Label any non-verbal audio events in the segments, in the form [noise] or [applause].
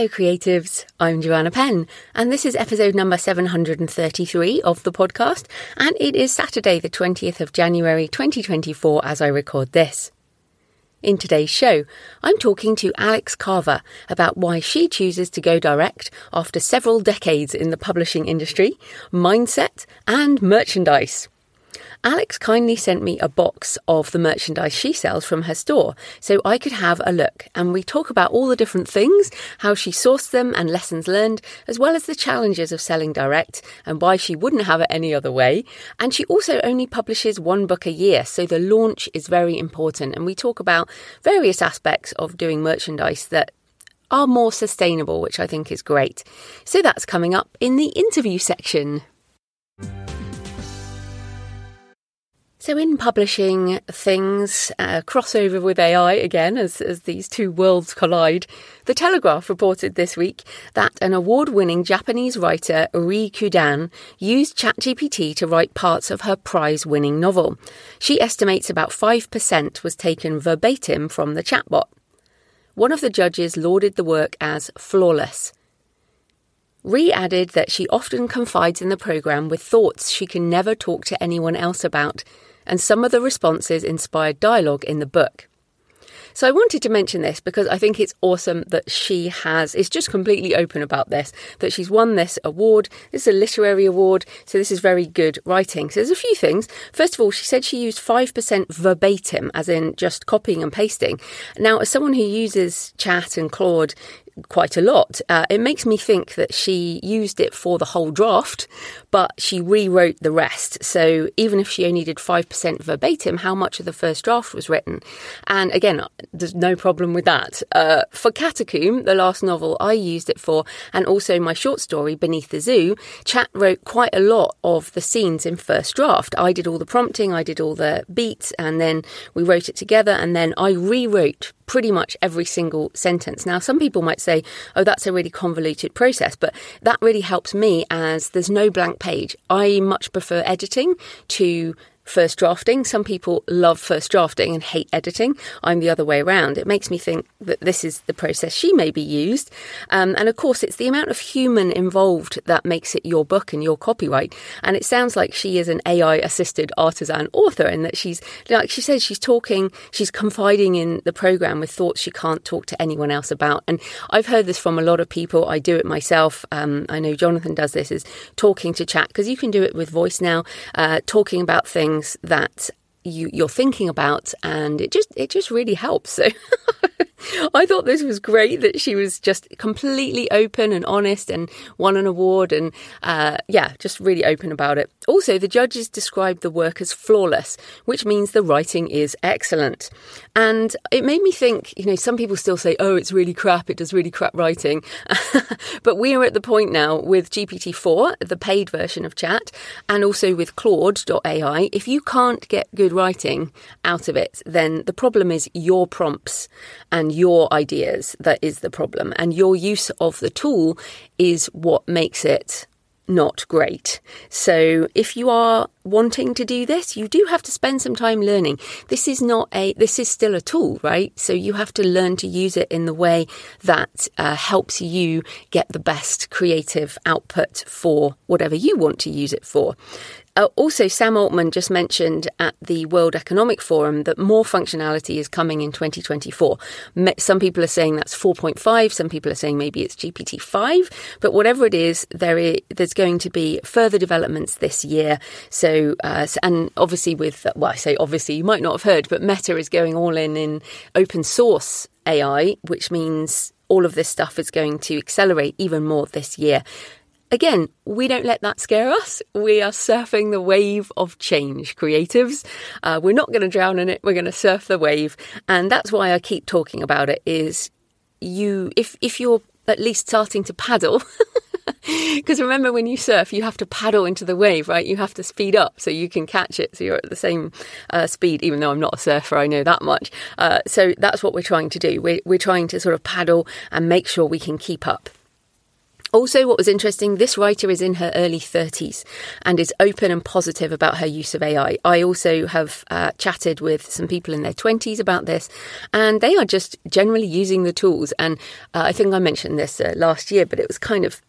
Hello, creatives. I'm Joanna Penn, and this is episode number 733 of the podcast. And it is Saturday, the 20th of January 2024, as I record this. In today's show, I'm talking to Alex Kava about why she chooses to go direct after several decades in the publishing industry, mindset, and merchandise. Alex kindly sent me a box of the merchandise she sells from her store so I could have a look. And we talk about all the different things, how she sourced them, and lessons learned, as well as the challenges of selling direct and why she wouldn't have it any other way. And she also only publishes one book a year, so the launch is very important. And we talk about various aspects of doing merchandise that are more sustainable, which I think is great. So that's coming up in the interview section. So, in publishing things, uh, crossover with AI again, as, as these two worlds collide, The Telegraph reported this week that an award winning Japanese writer, Rie Kudan, used ChatGPT to write parts of her prize winning novel. She estimates about 5% was taken verbatim from the chatbot. One of the judges lauded the work as flawless. Rie added that she often confides in the programme with thoughts she can never talk to anyone else about and some of the responses inspired dialogue in the book. So I wanted to mention this because I think it's awesome that she has, is just completely open about this, that she's won this award. This is a literary award, so this is very good writing. So there's a few things. First of all, she said she used 5% verbatim, as in just copying and pasting. Now, as someone who uses chat and Claude, quite a lot. Uh, it makes me think that she used it for the whole draft, but she rewrote the rest. So even if she only did 5% verbatim, how much of the first draft was written? And again, there's no problem with that. Uh, for Catacomb, the last novel I used it for, and also my short story, Beneath the Zoo, Chat wrote quite a lot of the scenes in first draft. I did all the prompting, I did all the beats, and then we wrote it together, and then I rewrote pretty much every single sentence. Now, some people might say, oh, that's a really convoluted process, but that really helps me as there's no blank page. I much prefer editing to first drafting. Some people love first drafting and hate editing. I'm the other way around. It makes me think that this is the process she may be used. Um, and of course, it's the amount of human involved that makes it your book and your copyright. And it sounds like she is an AI assisted artisan author and that she's, like she says, she's talking, she's confiding in the program with thoughts she can't talk to anyone else about. And I've heard this from a lot of people. I do it myself. Um, I know Jonathan does this, is talking to chat because you can do it with voice now, uh, talking about things things that you, you're thinking about, and it just it just really helps. [laughs] So I thought this was great that she was just completely open and honest and won an award and uh, yeah, just really open about it. Also, the judges described the work as flawless, which means the writing is excellent. And it made me think, you know, some people still say, oh, it's really crap, it does really crap writing. [laughs] but we are at the point now with GPT-4, the paid version of chat, and also with Claude.ai, if you can't get good writing out of it, then the problem is your prompts and your ideas that is the problem. And your use of the tool is what makes it not great. So if you are wanting to do this, you do have to spend some time learning. This is not a, this is still a tool, right? So you have to learn to use it in the way that uh, helps you get the best creative output for whatever you want to use it for. Uh, also, Sam Altman just mentioned at the World Economic Forum that more functionality is coming in 2024. Some people are saying that's 4.5, some people are saying maybe it's GPT 5, but whatever it is, there is there's going to be further developments this year. So, uh, and obviously, with, well, I say obviously, you might not have heard, but Meta is going all in in open source AI, which means all of this stuff is going to accelerate even more this year. Again, we don't let that scare us. We are surfing the wave of change, creatives. Uh, we're not going to drown in it. We're going to surf the wave, and that's why I keep talking about it. Is you if if you're at least starting to paddle. [laughs] Because remember, when you surf, you have to paddle into the wave, right? You have to speed up so you can catch it. So you're at the same uh, speed, even though I'm not a surfer, I know that much. Uh, so that's what we're trying to do. We're, we're trying to sort of paddle and make sure we can keep up. Also, what was interesting, this writer is in her early 30s and is open and positive about her use of AI. I also have uh, chatted with some people in their 20s about this, and they are just generally using the tools. And uh, I think I mentioned this uh, last year, but it was kind of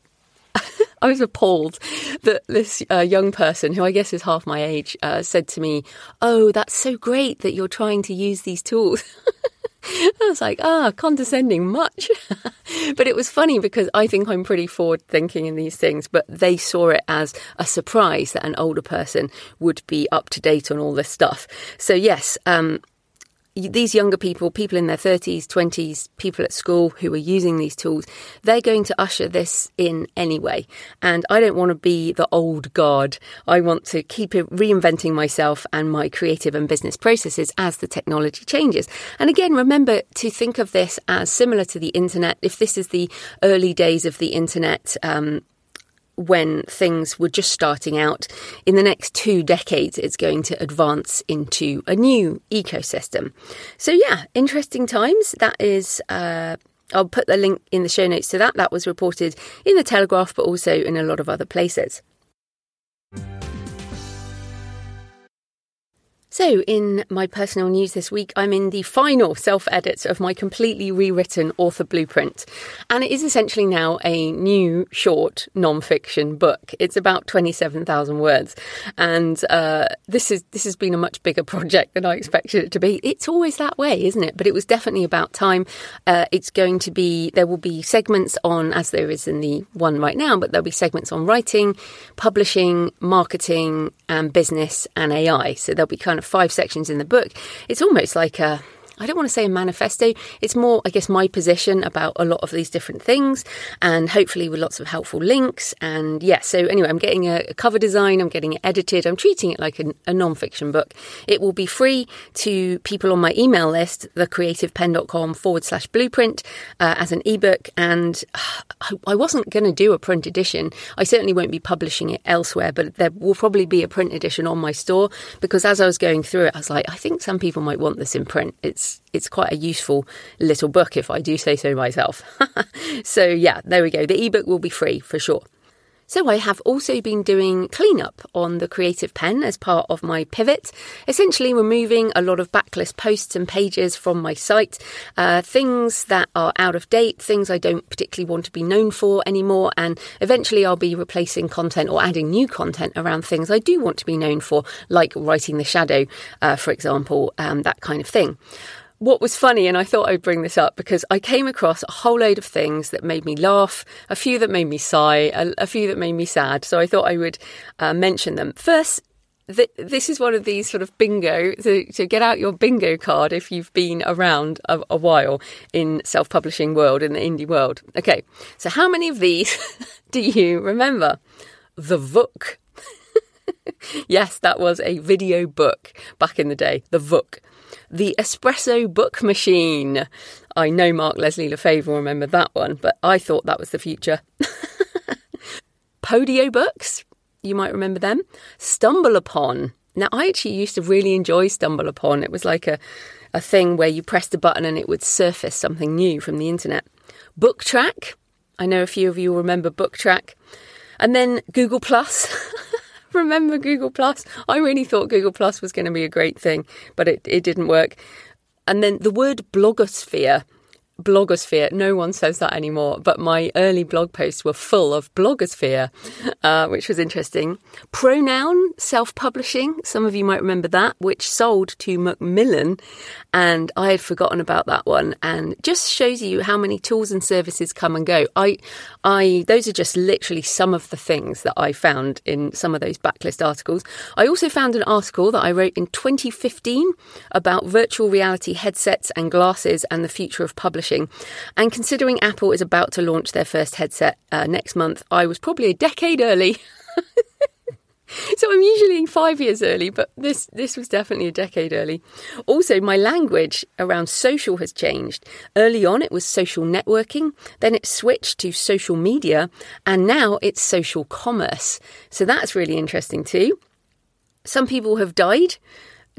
[laughs] I was appalled that this uh, young person, who I guess is half my age, uh, said to me, Oh, that's so great that you're trying to use these tools. [laughs] I was like, ah, condescending much. [laughs] but it was funny because I think I'm pretty forward thinking in these things, but they saw it as a surprise that an older person would be up to date on all this stuff. So, yes, um, these younger people, people in their 30s, 20s, people at school who are using these tools, they're going to usher this in anyway. And I don't want to be the old guard. I want to keep reinventing myself and my creative and business processes as the technology changes. And again, remember to think of this as similar to the internet. If this is the early days of the internet, um, when things were just starting out. In the next two decades, it's going to advance into a new ecosystem. So, yeah, interesting times. That is. Uh, I'll put the link in the show notes to that. That was reported in the Telegraph, but also in a lot of other places. So, in my personal news this week, I'm in the final self edit of my completely rewritten author blueprint. And it is essentially now a new short non fiction book. It's about 27,000 words. And uh, this, is, this has been a much bigger project than I expected it to be. It's always that way, isn't it? But it was definitely about time. Uh, it's going to be, there will be segments on, as there is in the one right now, but there'll be segments on writing, publishing, marketing, and business and AI. So there'll be kind of five sections in the book, it's almost like a I don't want to say a manifesto. It's more, I guess, my position about a lot of these different things, and hopefully with lots of helpful links. And yeah, so anyway, I'm getting a, cover design, I'm getting it edited, I'm treating it like a, a non fiction book. It will be free to people on my email list, thecreativepenn.com forward slash blueprint, uh, as an ebook. And uh, I wasn't going to do a print edition. I certainly won't be publishing it elsewhere, but there will probably be a print edition on my store because as I was going through it, I was like, I think some people might want this in print. It's it's quite a useful little book if I do say so myself. [laughs] so yeah, there we go. The ebook will be free for sure. So I have also been doing cleanup on the Creative Penn as part of my pivot, essentially removing a lot of backlist posts and pages from my site, uh, things that are out of date, things I don't particularly want to be known for anymore, and eventually I'll be replacing content or adding new content around things I do want to be known for, like writing the shadow, uh, for example, um, that kind of thing what was funny, and I thought I'd bring this up because I came across a whole load of things that made me laugh, a few that made me sigh, a, a few that made me sad. So I thought I would uh, mention them. First, th- this is one of these sort of bingo. to, so, get out your bingo card if you've been around a, a while in self-publishing world, in the indie world. Okay, so how many of these [laughs] do you remember? The Vook. [laughs] yes, that was a video book back in the day. The Vook the espresso book machine. I know Mark Leslie Lefebvre will remember that one, but I thought that was the future. [laughs] Podiobooks, you might remember them. Stumble Upon. Now, I actually used to really enjoy Stumble Upon. It was like a, a thing where you pressed a button and it would surface something new from the internet. Book Track. I know a few of you will remember Book Track. And then Google Plus. [laughs] [laughs] remember Google Plus? I really thought Google Plus was going to be a great thing, but it, it didn't work. And then the word blogosphere blogosphere. No one says that anymore, but my early blog posts were full of blogosphere, uh, which was interesting. Pronoun self publishing, some of you might remember that, which sold to Macmillan, and I had forgotten about that one. And just shows you how many tools and services come and go. I, I, those are just literally some of the things that I found in some of those backlist articles. I also found an article that I wrote in 2015 about virtual reality headsets and glasses and the future of publishing publishing. And considering Apple is about to launch their first headset uh, next month, I was probably a decade early. [laughs] so I'm usually five years early, but this this was definitely a decade early. Also, my language around social has changed. Early on, it was social networking, then it switched to social media, and now it's social commerce. So that's really interesting too. Some people have died.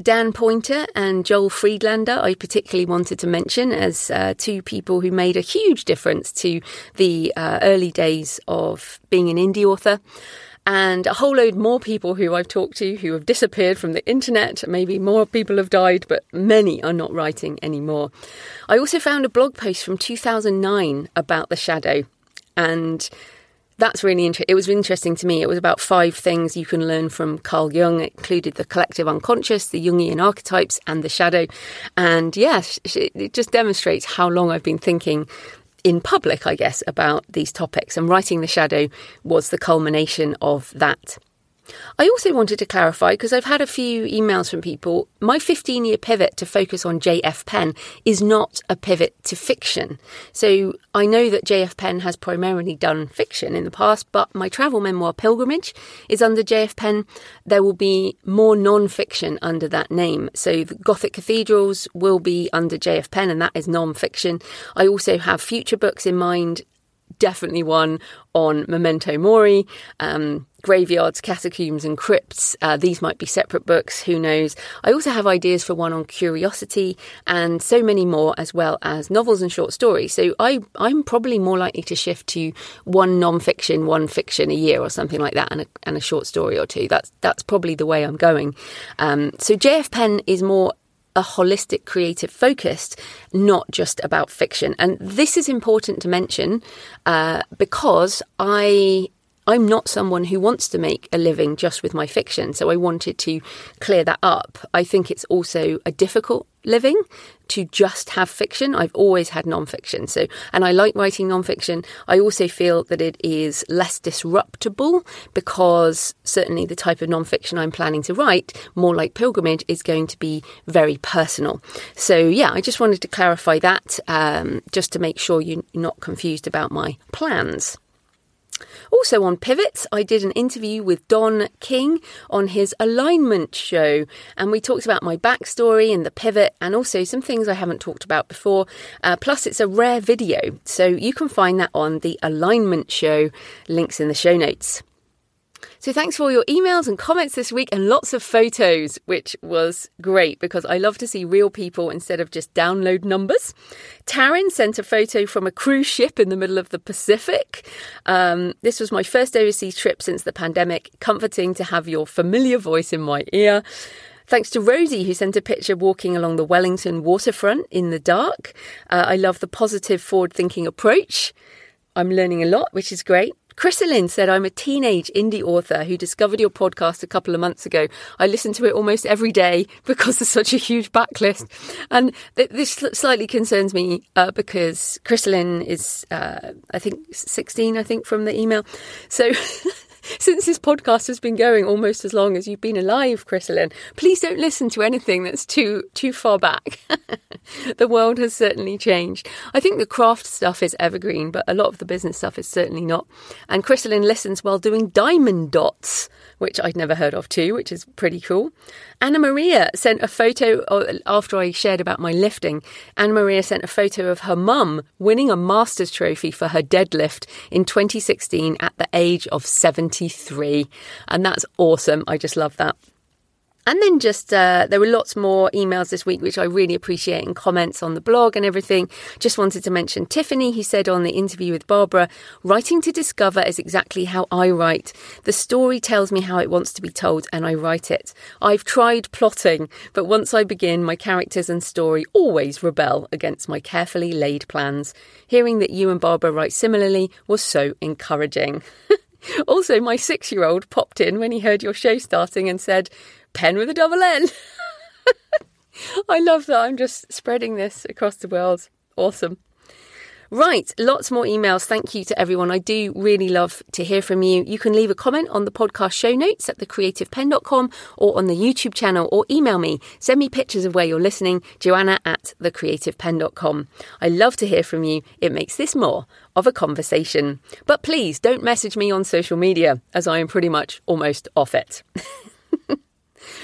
Dan Poynter and Joel Friedlander, I particularly wanted to mention as uh, two people who made a huge difference to the uh, early days of being an indie author and a whole load more people who I've talked to who have disappeared from the internet. Maybe more people have died, but many are not writing anymore. I also found a blog post from 2009 about the shadow, and that's really interesting. It was interesting to me. It was about five things you can learn from Carl Jung. It included the collective unconscious, the Jungian archetypes, and the shadow. And yes, it just demonstrates how long I've been thinking in public, I guess, about these topics. And Writing the Shadow was the culmination of that. I also wanted to clarify because I've had a few emails from people. My 15 year pivot to focus on JF Penn is not a pivot to fiction. So I know that JF Penn has primarily done fiction in the past, but my travel memoir Pilgrimage is under JF Penn. There will be more non fiction under that name. So the Gothic Cathedrals will be under JF Penn, and that is non fiction. I also have future books in mind definitely one on Memento Mori, um, graveyards, catacombs, and crypts. Uh, these might be separate books, who knows? I also have ideas for one on curiosity and so many more, as well as novels and short stories. So I, I'm probably more likely to shift to one non-fiction, one fiction a year or something like that, and a, and a short story or two. That's that's probably the way I'm going. Um, so JF Penn is more a holistic creative focused, not just about fiction. And this is important to mention uh, because I I'm not someone who wants to make a living just with my fiction, so I wanted to clear that up. I think it's also a difficult living to just have fiction. I've always had non-fiction, so and I like writing non-fiction. I also feel that it is less disruptable because certainly the type of non-fiction I'm planning to write, more like Pilgrimage, is going to be very personal. So yeah, I just wanted to clarify that um, just to make sure you're not confused about my plans. Also on Pivots, I did an interview with Don King on his alignment show, and we talked about my backstory and the pivot, and also some things I haven't talked about before. Uh, plus, it's a rare video, so you can find that on the alignment show. Links in the show notes. So thanks for all your emails and comments this week and lots of photos, which was great because I love to see real people instead of just download numbers. Taryn sent a photo from a cruise ship in the middle of the Pacific. Um, this was my first overseas trip since the pandemic. Comforting to have your familiar voice in my ear. Thanks to Rosie, who sent a picture walking along the Wellington waterfront in the dark. Uh, I love the positive, forward thinking approach. I'm learning a lot, which is great. Chrysalin said, I'm a teenage indie author who discovered your podcast a couple of months ago. I listen to it almost every day [laughs] because there's such a huge backlist. And th- this slightly concerns me uh, because Chrysalin is, uh, I think, 16, I think, from the email. So [laughs] since this podcast has been going almost as long as you've been alive, Chrysalin, please don't listen to anything that's too too far back. [laughs] the world has certainly changed. I think the craft stuff is evergreen, but a lot of the business stuff is certainly not. And Chrysalin listens while doing diamond dots, which I'd never heard of too, which is pretty cool. Anna Maria sent a photo after I shared about my lifting. Anna Maria sent a photo of her mum winning a Masters trophy for her deadlift in 2016 at the age of 73. And that's awesome. I just love that. And then just, uh, there were lots more emails this week, which I really appreciate, and comments on the blog and everything. Just wanted to mention Tiffany, who said on the interview with Barbara, writing to discover is exactly how I write. The story tells me how it wants to be told, and I write it. I've tried plotting, but once I begin, my characters and story always rebel against my carefully laid plans. Hearing that you and Barbara write similarly was so encouraging. [laughs] also, my six year old popped in when he heard your show starting and said, pen with a double N. [laughs] I love that. I'm just spreading this across the world. Awesome. Right, lots more emails. Thank you to everyone. I do really love to hear from you. You can leave a comment on the podcast show notes at thecreativepenn.com or on the YouTube channel or email me. Send me pictures of where you're listening, joanna at thecreativepenn.com. I love to hear from you. It makes this more of a conversation. But please don't message me on social media as I am pretty much almost off it. [laughs]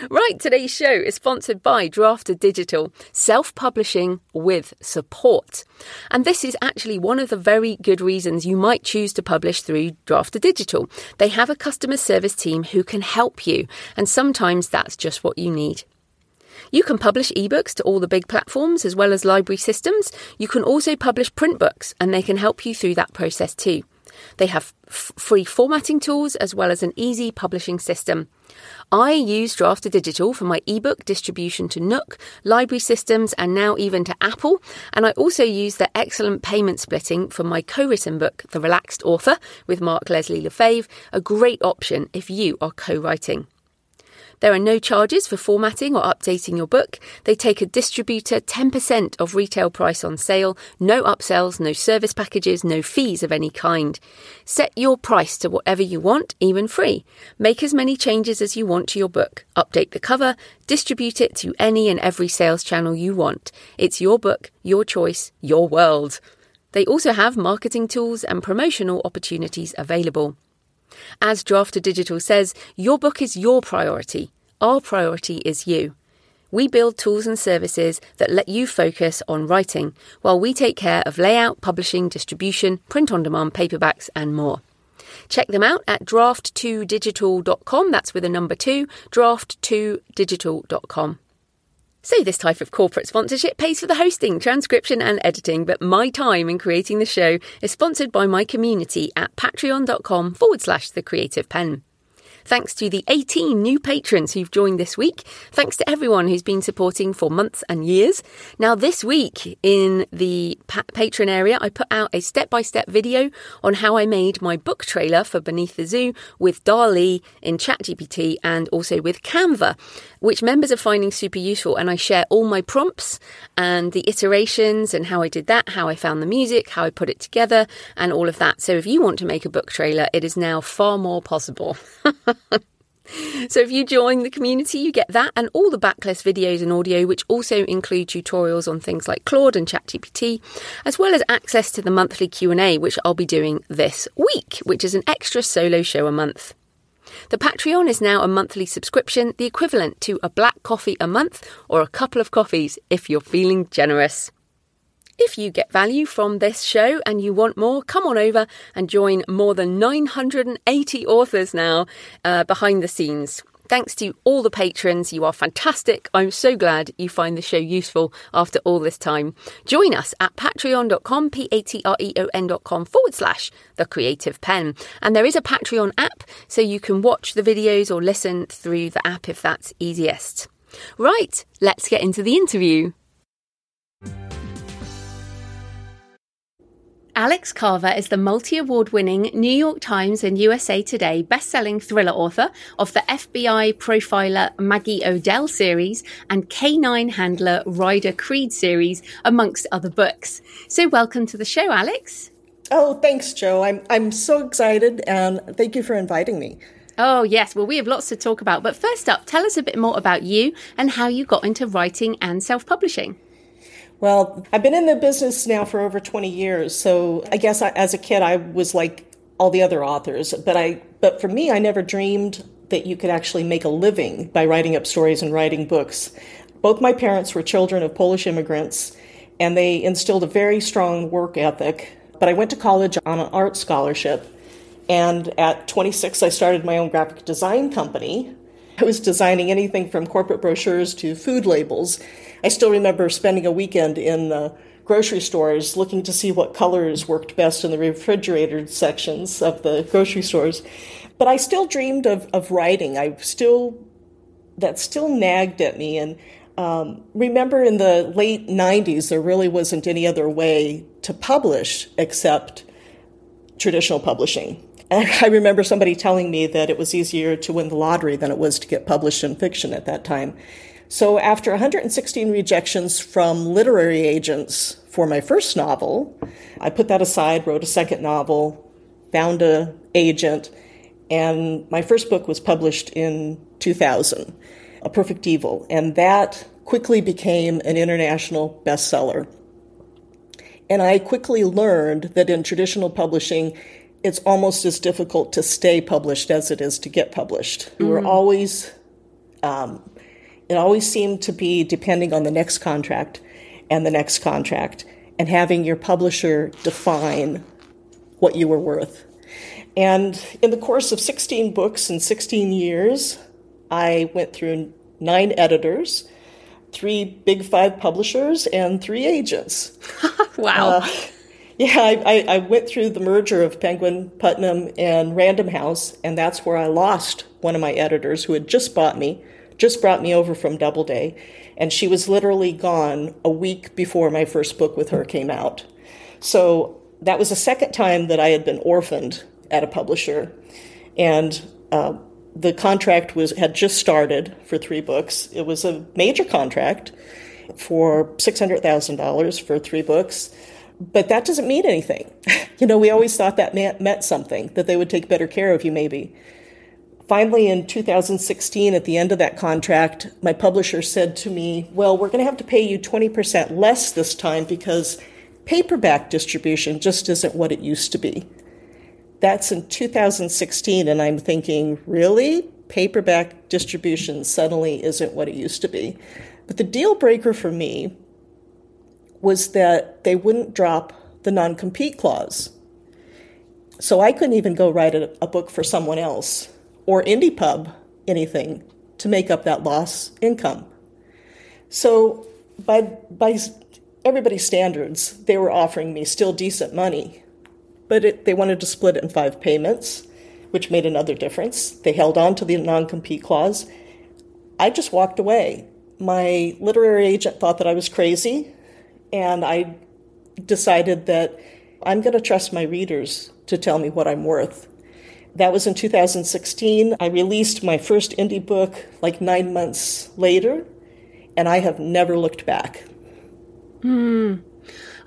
Right, today's show is sponsored by Draft2Digital, self publishing with support. And this is actually one of the very good reasons you might choose to publish through Draft2Digital. They have a customer service team who can help you, and sometimes that's just what you need. You can publish ebooks to all the big platforms as well as library systems. You can also publish print books, and they can help you through that process too. They have f- free formatting tools as well as an easy publishing system. I use Draft2Digital for my ebook distribution to Nook, library systems, and now even to Apple. And I also use their excellent payment splitting for my co written book, The Relaxed Author, with Mark Leslie Lefebvre, a great option if you are co writing. There are no charges for formatting or updating your book. They take a distributor 10% of retail price on sale, no upsells, no service packages, no fees of any kind. Set your price to whatever you want, even free. Make as many changes as you want to your book. Update the cover, distribute it to any and every sales channel you want. It's your book, your choice, your world. They also have marketing tools and promotional opportunities available. As Draft2Digital says, your book is your priority. Our priority is you. We build tools and services that let you focus on writing, while we take care of layout, publishing, distribution, print on demand paperbacks, and more. Check them out at draft2digital.com. That's with a number two, draft2digital.com. So, this type of corporate sponsorship pays for the hosting, transcription, and editing, but my time in creating the show is sponsored by my community at patreon.com forward slash the creative penn. Thanks to the 18 new patrons who've joined this week. Thanks to everyone who's been supporting for months and years. Now, this week in the pa- patron area, I put out a step by step video on how I made my book trailer for Beneath the Zoo with DALL-E in ChatGPT and also with Canva, which members are finding super useful. And I share all my prompts and the iterations and how I did that, how I found the music, how I put it together, and all of that. So if you want to make a book trailer, it is now far more possible. [laughs] So if you join the community, you get that and all the backlist videos and audio, which also include tutorials on things like Claude and ChatGPT, as well as access to the monthly Q&A, which I'll be doing this week, which is an extra solo show a month. The Patreon is now a monthly subscription, the equivalent to a black coffee a month or a couple of coffees if you're feeling generous. If you get value from this show and you want more, come on over and join more than 980 authors now uh, behind the scenes. Thanks to all the patrons. You are fantastic. I'm so glad you find the show useful after all this time. Join us at patreon.com, P A T R E O N.com forward slash the creative penn. And there is a Patreon app, so you can watch the videos or listen through the app if that's easiest. Right, let's get into the interview. Alex Kava is the multi award winning New York Times and USA Today best-selling thriller author of the FBI profiler Maggie O'Dell series and K9 handler Ryder Creed series, amongst other books. So, welcome to the show, Alex. Oh, thanks, Joe. I'm, I'm so excited and thank you for inviting me. Oh, yes. Well, we have lots to talk about. But first up, tell us a bit more about you and how you got into writing and self publishing. Well, I've been in the business now for over 20 years. So I guess I, as a kid, I was like all the other authors. But I, but for me, I never dreamed that you could actually make a living by writing up stories and writing books. Both my parents were children of Polish immigrants, and they instilled a very strong work ethic. But I went to college on an art scholarship. And at 26, I started my own graphic design company. I was designing anything from corporate brochures to food labels. I still remember spending a weekend in the grocery stores looking to see what colors worked best in the refrigerated sections of the grocery stores. But I still dreamed of, of writing. I still, that still nagged at me. And um, remember in the late 90s, there really wasn't any other way to publish except traditional publishing. I remember somebody telling me that it was easier to win the lottery than it was to get published in fiction at that time. So after 116 rejections from literary agents for my first novel. I put that aside, wrote a second novel, found a agent, and my first book was published in 2000, A Perfect Evil, and that quickly became an international bestseller. And I quickly learned that in traditional publishing, it's almost as difficult to stay published as it is to get published. Mm-hmm. We're always, um, it always seemed to be depending on the next contract and the next contract and having your publisher define what you were worth. And in the course of 16 books in 16 years, I went through nine editors three big five publishers and three agents. [laughs] wow. Uh, yeah, I, I, went through the merger of Penguin, Putnam, and Random House, and that's where I lost one of my editors who had just bought me, just brought me over from Doubleday, and she was literally gone a week before my first book with her came out. So that was the second time that I had been orphaned at a publisher, and uh, the contract was had just started for three books. It was a major contract for six hundred thousand dollars for three books, but that doesn't mean anything. [laughs] you know, we always thought that meant, something that they would take better care of you, maybe. Finally, in 2016, at the end of that contract, my publisher said to me, Well, we're going to have to pay you 20% less this time because paperback distribution just isn't what it used to be. That's in 2016, and I'm thinking, really? Paperback distribution suddenly isn't what it used to be. But the deal breaker for me was that they wouldn't drop the non compete clause. So I couldn't even go write a, a, book for someone else or IndiePub anything to make up that loss income. So by by everybody's standards, they were offering me still decent money but it, they wanted to split it in five payments, which made another difference. They held on to the non compete clause. I just walked away. My literary agent thought that I was crazy, and I decided that I'm going to trust my readers to tell me what I'm worth. That was in 2016. I released my first indie book like nine months later, and I have never looked back. Hmm.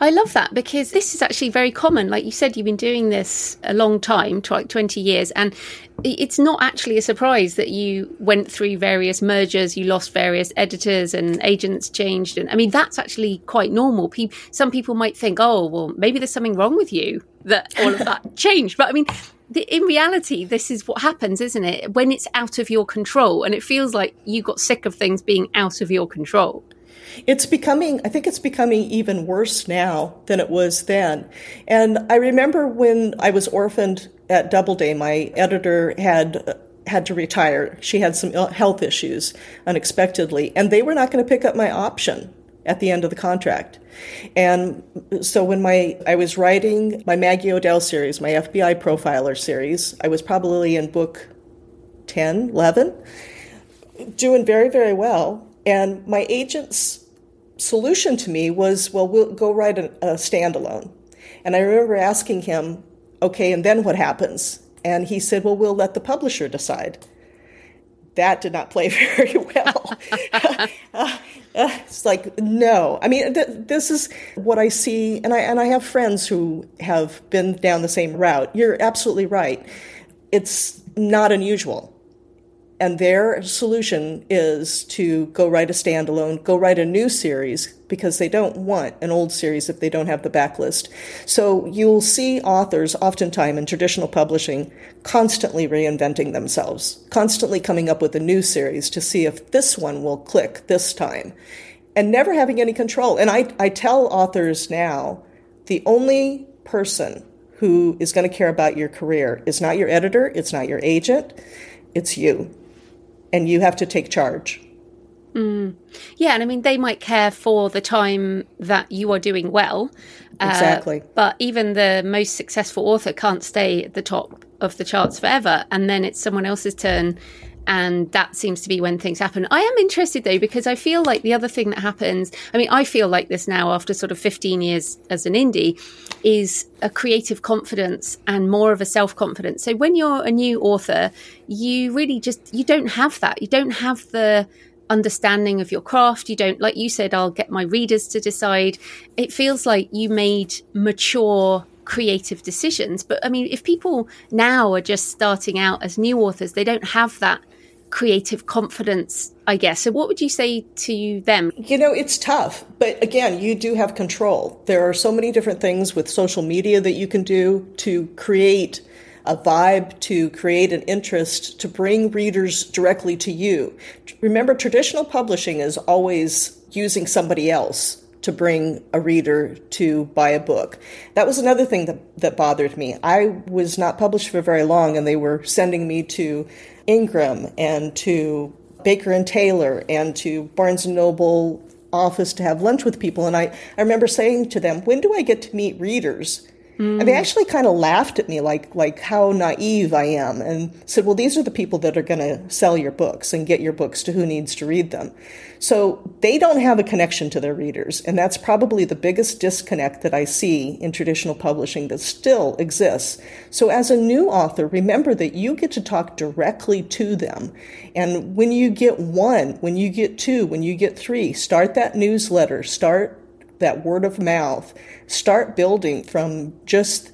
I love that because this is actually very common. Like you said, you've been doing this a long time, like 20 years, and it's not actually a surprise that you went through various mergers, you lost various editors and agents changed. And I mean, that's actually quite normal. People, some people might think, oh, well, maybe there's something wrong with you that all of [laughs] that changed. But I mean, in reality, this is what happens, isn't it? When it's out of your control and it feels like you got sick of things being out of your control. It's becoming, I think it's becoming even worse now than it was then. And I remember when I was orphaned at Doubleday, my editor had had to retire. She had some health issues unexpectedly, and they were not going to pick up my option at the end of the contract. And so when my I was writing my Maggie O'Dell series, my FBI profiler series, I was probably in book 10, 11, doing very, very well. And my agent's solution to me was, well, we'll go write a, a standalone. And I remember asking him, okay, and then what happens? And he said, well, we'll let the publisher decide. That did not play [laughs] very well. [laughs] [laughs] uh, it's like no. I mean, th- this is what I see, and I and I have friends who have been down the same route. You're absolutely right. It's not unusual. And their solution is to go write a standalone, go write a new series, because they don't want an old series if they don't have the backlist. So you'll see authors, oftentimes in traditional publishing, constantly reinventing themselves, constantly coming up with a new series to see if this one will click this time, and never having any control. And I, I tell authors now the only person who is going to care about your career is not your editor, it's not your agent, it's you and you have to take charge. Mm. Yeah, and I mean, they might care for the time that you are doing well. Uh, exactly. But even the most successful author can't stay at the top of the charts forever. And then it's someone else's turn and that seems to be when things happen. I am interested though, because I feel like the other thing that happens, I mean, I feel like this now after sort of 15 years as an indie, is a creative confidence and more of a self confidence. So when you're a new author, you really just, you don't have that. You don't have the, understanding of your craft. You don't, like you said, I'll get my readers to decide. It feels like you made mature creative decisions. But I mean, if people now are just starting out as new authors, they don't have that creative confidence, I guess. So, what would you say to them? You know, it's tough, but again, you do have control. There are so many different things with social media that you can do to create a vibe, to create an interest, to bring readers directly to you. Remember, traditional publishing is always using somebody else to bring a reader to buy a book. That was another thing that, that bothered me. I was not published for very long, and they were sending me to Ingram and to Baker and Taylor and to Barnes and Noble office to have lunch with people. And I, I remember saying to them, when do I get to meet readers? Mm. And they actually kind of laughed at me, like like how naive I am, and said, "Well, these are the people that are going to sell your books and get your books to who needs to read them." So they don't have a connection to their readers, and that's probably the biggest disconnect that I see in traditional publishing that still exists. So as a new author, remember that you get to talk directly to them, and when you get one, when you get two, when you get three, start that newsletter, start that word of mouth. Start building from just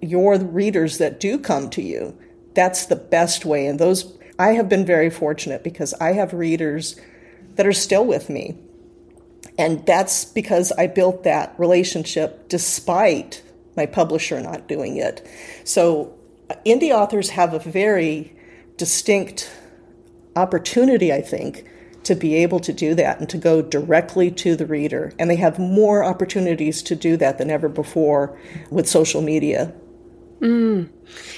your readers that do come to you. That's the best way. And those, I have been very fortunate because I have readers that are still with me. And that's because I built that relationship despite my publisher not doing it. So, uh, indie authors have a very distinct opportunity, I think, to be able to do that and to go directly to the reader. And they have more opportunities to do that than ever before with social media. Mm.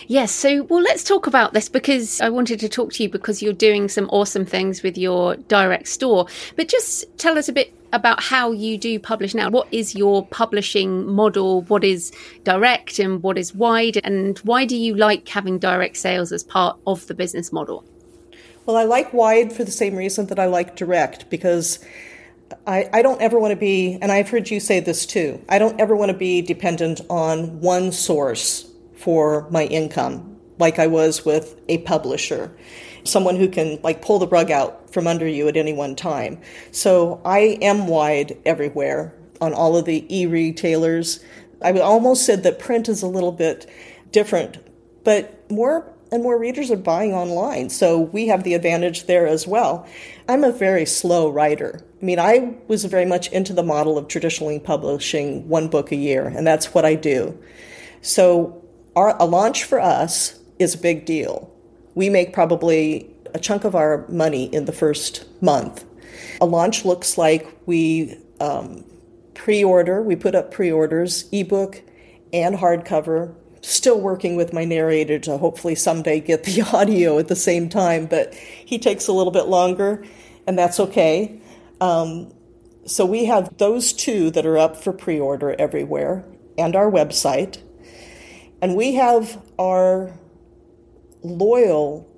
Yes. So, well, let's talk about this because I wanted to talk to you because you're doing some awesome things with your direct store. But just tell us a bit about how you do publish now. What is your publishing model? What is direct and what is wide? And why do you like having direct sales as part of the business model? Well, I like wide for the same reason that I like direct because I, I don't ever want to be, and I've heard you say this too, I don't ever want to be dependent on one source for my income like I was with a publisher, someone who can like pull the rug out from under you at any one time. So I am wide everywhere on all of the e-retailers. I almost said that print is a little bit different, but more and more readers are buying online. So we have the advantage there as well. I'm a very slow writer. I mean, I was very much into the model of traditionally publishing one book a year, and that's what I do. So our, a launch for us is a big deal. We make probably a chunk of our money in the first month. A launch looks like we um, pre order, we put up pre orders, ebook and hardcover still working with my narrator to hopefully someday get the [laughs] audio at the same time, but he takes a little bit longer, and that's okay. Um, so we have those two that are up for pre order everywhere and our website. And we have our loyal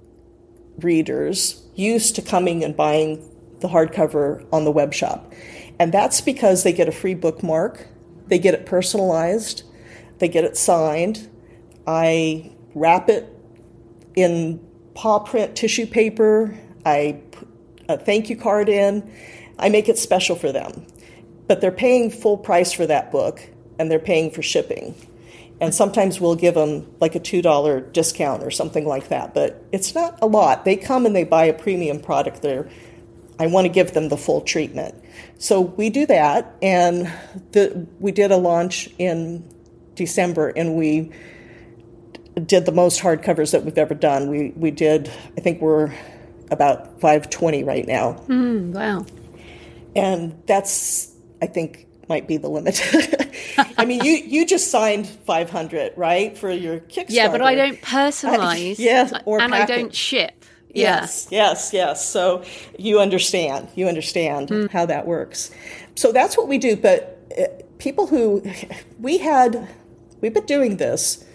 readers used to coming and buying the hardcover on the web shop. And that's because they get a free bookmark, they get it personalized, they get it signed, I wrap it in paw print tissue paper. I put a thank you card in. I make it special for them. But they're paying full price for that book and they're paying for shipping. And sometimes we'll give them like a $2 discount or something like that, but it's not a lot. They come and they buy a premium product there. I want to give them the full treatment. So we do that, and the, we did a launch in December, and we did the most hardcovers that we've ever done. We we did. I think we're about 520 right now. Mm, wow. And that's I think might be the limit. [laughs] I mean, you you just signed 500, right, for your Kickstarter. Yeah, but I don't personalize. [laughs] yes, or and package. I don't ship. Yes, yeah. yes, yes. So you understand. You understand mm. how that works. So that's what we do. But uh, people who we had, we've been doing this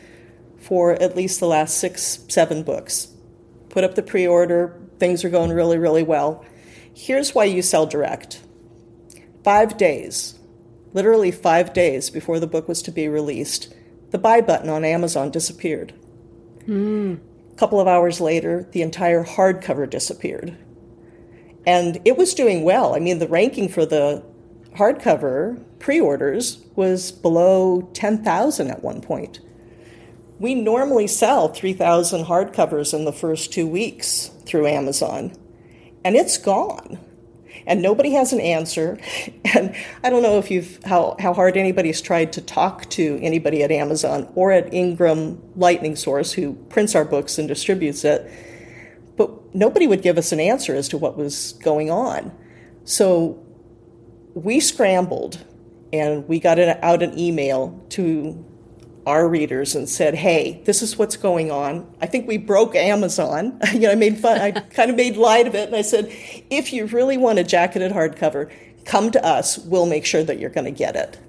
for at least the last six, seven books. Put up the pre order, things are going really, really well. Here's why you sell direct five days, literally five days before the book was to be released, the buy button on Amazon disappeared. Mm. A couple of hours later, the entire hardcover disappeared. And it was doing well. I mean, the ranking for the hardcover pre orders was below 10,000 at one point. We normally sell 3,000 hardcovers in the first two weeks through Amazon, and it's gone. And nobody has an answer. [laughs] And I don't know if you've how, how hard anybody's tried to talk to anybody at Amazon or at Ingram Lightning Source, who prints our books and distributes it. But nobody would give us an answer as to what was going on. So we scrambled and we got out an email to our readers and said, "Hey, this is what's going on." I think we broke Amazon. [laughs] you know, I made fun. I [laughs] kind of made light of it, and I said, "If you really want a jacketed hardcover, come to us. We'll make sure that you're going to get it."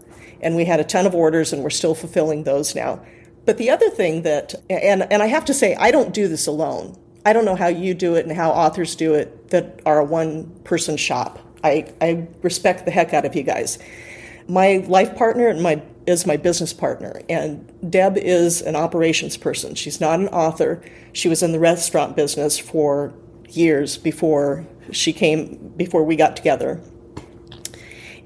And we had a ton of orders, and we're still fulfilling those now. But the other thing that, and and I have to say, I don't do this alone. I don't know how you do it and how authors do it that are a one person shop. I, I respect the heck out of you guys. My life partner and my is my business partner, and Deb is an operations person. She's not an author. She was in the restaurant business for years before she came before we got together.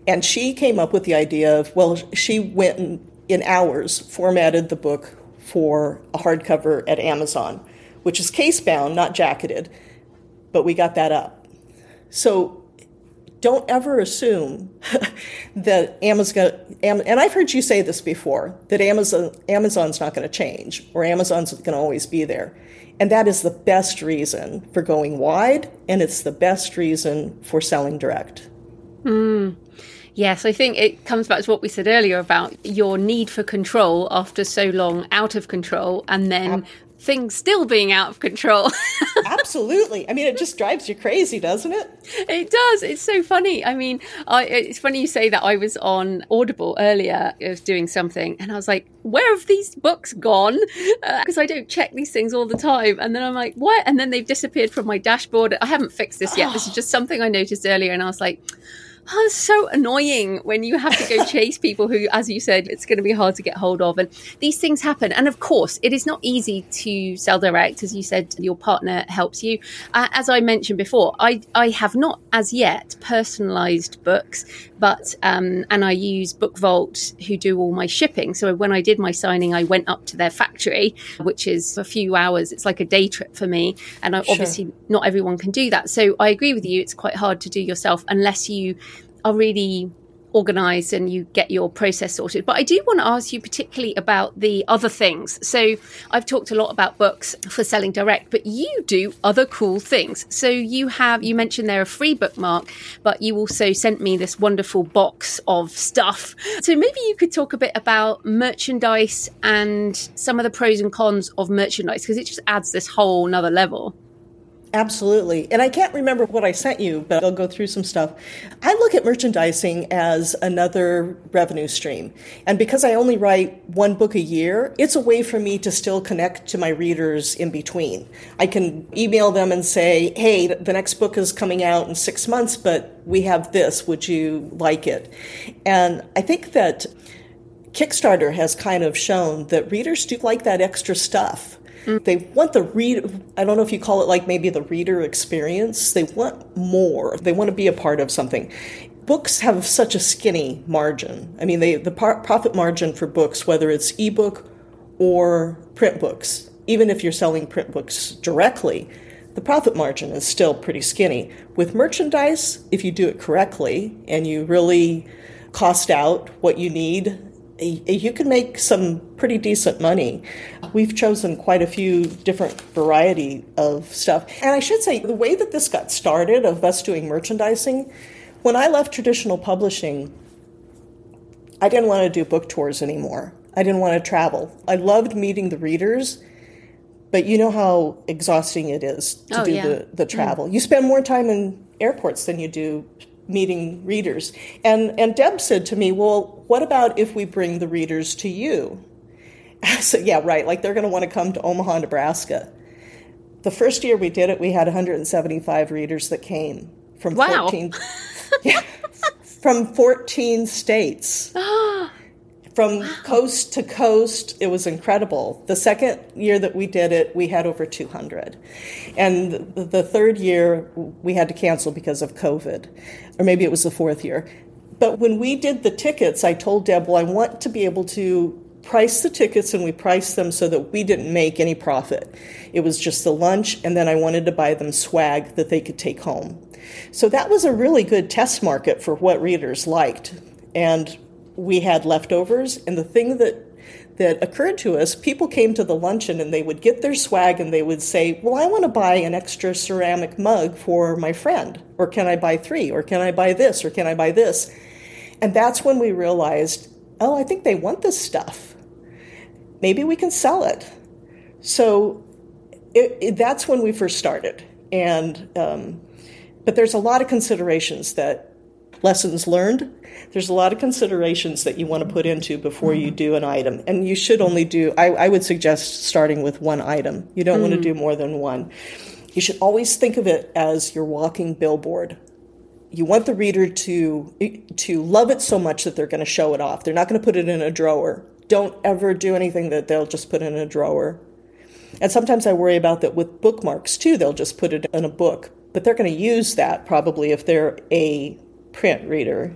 And she came up with the idea of well, she went in, in hours formatted the book for a hardcover at Amazon, which is case bound, not jacketed, but we got that up. So don't ever assume [laughs] that Amazon, and I've heard you say this before, that Amazon, Amazon's not going to change or Amazon's going to always be there. And that is the best reason for going wide, and it's the best reason for selling direct. Mm. Yes, I think it comes back to what we said earlier about your need for control after so long out of control, and then things still being out of control. [laughs] Absolutely. I mean, it just drives you crazy, doesn't it? It does. It's so funny. I mean, I, it's funny you say that. I was on Audible earlier, I was doing something, and I was like, where have these books gone? Because uh, I don't check these things all the time. And then I'm like, what? And then they've disappeared from my dashboard. I haven't fixed this yet. This is just something I noticed earlier, and I was like, oh, it's so annoying when you have to go [laughs] chase people who, as you said, it's going to be hard to get hold of. And these things happen. And of course, it is not easy to sell direct. As you said, your partner helps you. Uh, as I mentioned before, I, I have not as yet personalized books, but, um, and I use BookVault, who do all my shipping. So when I did my signing, I went up to their factory, which is a few hours. It's like a day trip for me. And I, sure. obviously, not everyone can do that. So I agree with you. It's quite hard to do yourself unless you are really organized and you get your process sorted. But I do want to ask you particularly about the other things. So I've talked a lot about books for selling direct, but you do other cool things. So you have, you mentioned they're a free bookmark, but you also sent me this wonderful box of stuff. So maybe you could talk a bit about merchandise and some of the pros and cons of merchandise because it just adds this whole nother level. Absolutely. And I can't remember what I sent you, but I'll go through some stuff. I look at merchandising as another revenue stream. And because I only write one book a year, it's a way for me to still connect to my readers in between. I can email them and say, hey, the next book is coming out in six months, but we have this. Would you like it? And I think that Kickstarter has kind of shown that readers do like that extra stuff. Mm. They want the read. I don't know if you call it like maybe the reader experience. They want more. They want to be a part of something. Books have such a skinny margin. I mean, they, the par- profit margin for books, whether it's ebook or print books, even if you're selling print books directly, the profit margin is still pretty skinny. With merchandise, if you do it correctly and you really cost out what you need you can make some pretty decent money. We've chosen quite a few different variety of stuff. And I should say the way that this got started of us doing merchandising, when I left traditional publishing, I didn't want to do book tours anymore. I didn't want to travel. I loved meeting the readers, but you know how exhausting it is to oh, do yeah. the, the travel. Mm. You spend more time in airports than you do meeting readers. And, and Deb said to me, Well, what about if we bring the readers to you? [laughs] I said, Yeah, right. Like they're going to want to come to Omaha, Nebraska. The first year we did it, we had 175 readers that came from wow. 14, [laughs] [laughs] yeah, from 14 states. [gasps] [gasps] [gasps] from wow. coast to coast. It was incredible. The second year that we did it, we had over 200. And the third year, we had to cancel because of COVID. Or maybe it was the fourth year. But when we did the tickets, I told Deb, well, I want to be able to price the tickets and we priced them so that we didn't make any profit. It was just the lunch, and then I wanted to buy them swag that they could take home. So that was a really good test market for what readers liked. And we had leftovers, and the thing that that occurred to us, people came to the luncheon and they would get their swag and they would say, Well, I want to buy an extra ceramic mug for my friend, or can I buy three, or can I buy this, or can I buy this? And that's when we realized, Oh, I think they want this stuff maybe we can sell it. So it, it, that's when we first started. And um, but there's a lot of considerations that lessons learned. There's a lot of considerations that you want to put into before you do an item, and you should only do. I, I would suggest starting with one item. You don't mm. want to do more than one. You should always think of it as your walking billboard you want the reader to to love it so much that they're going to show it off. They're not going to put it in a drawer don't ever do anything that they'll just put in a drawer. And sometimes I worry about that with bookmarks too. They'll just put it in a book, but they're going to use that probably if they're a print reader.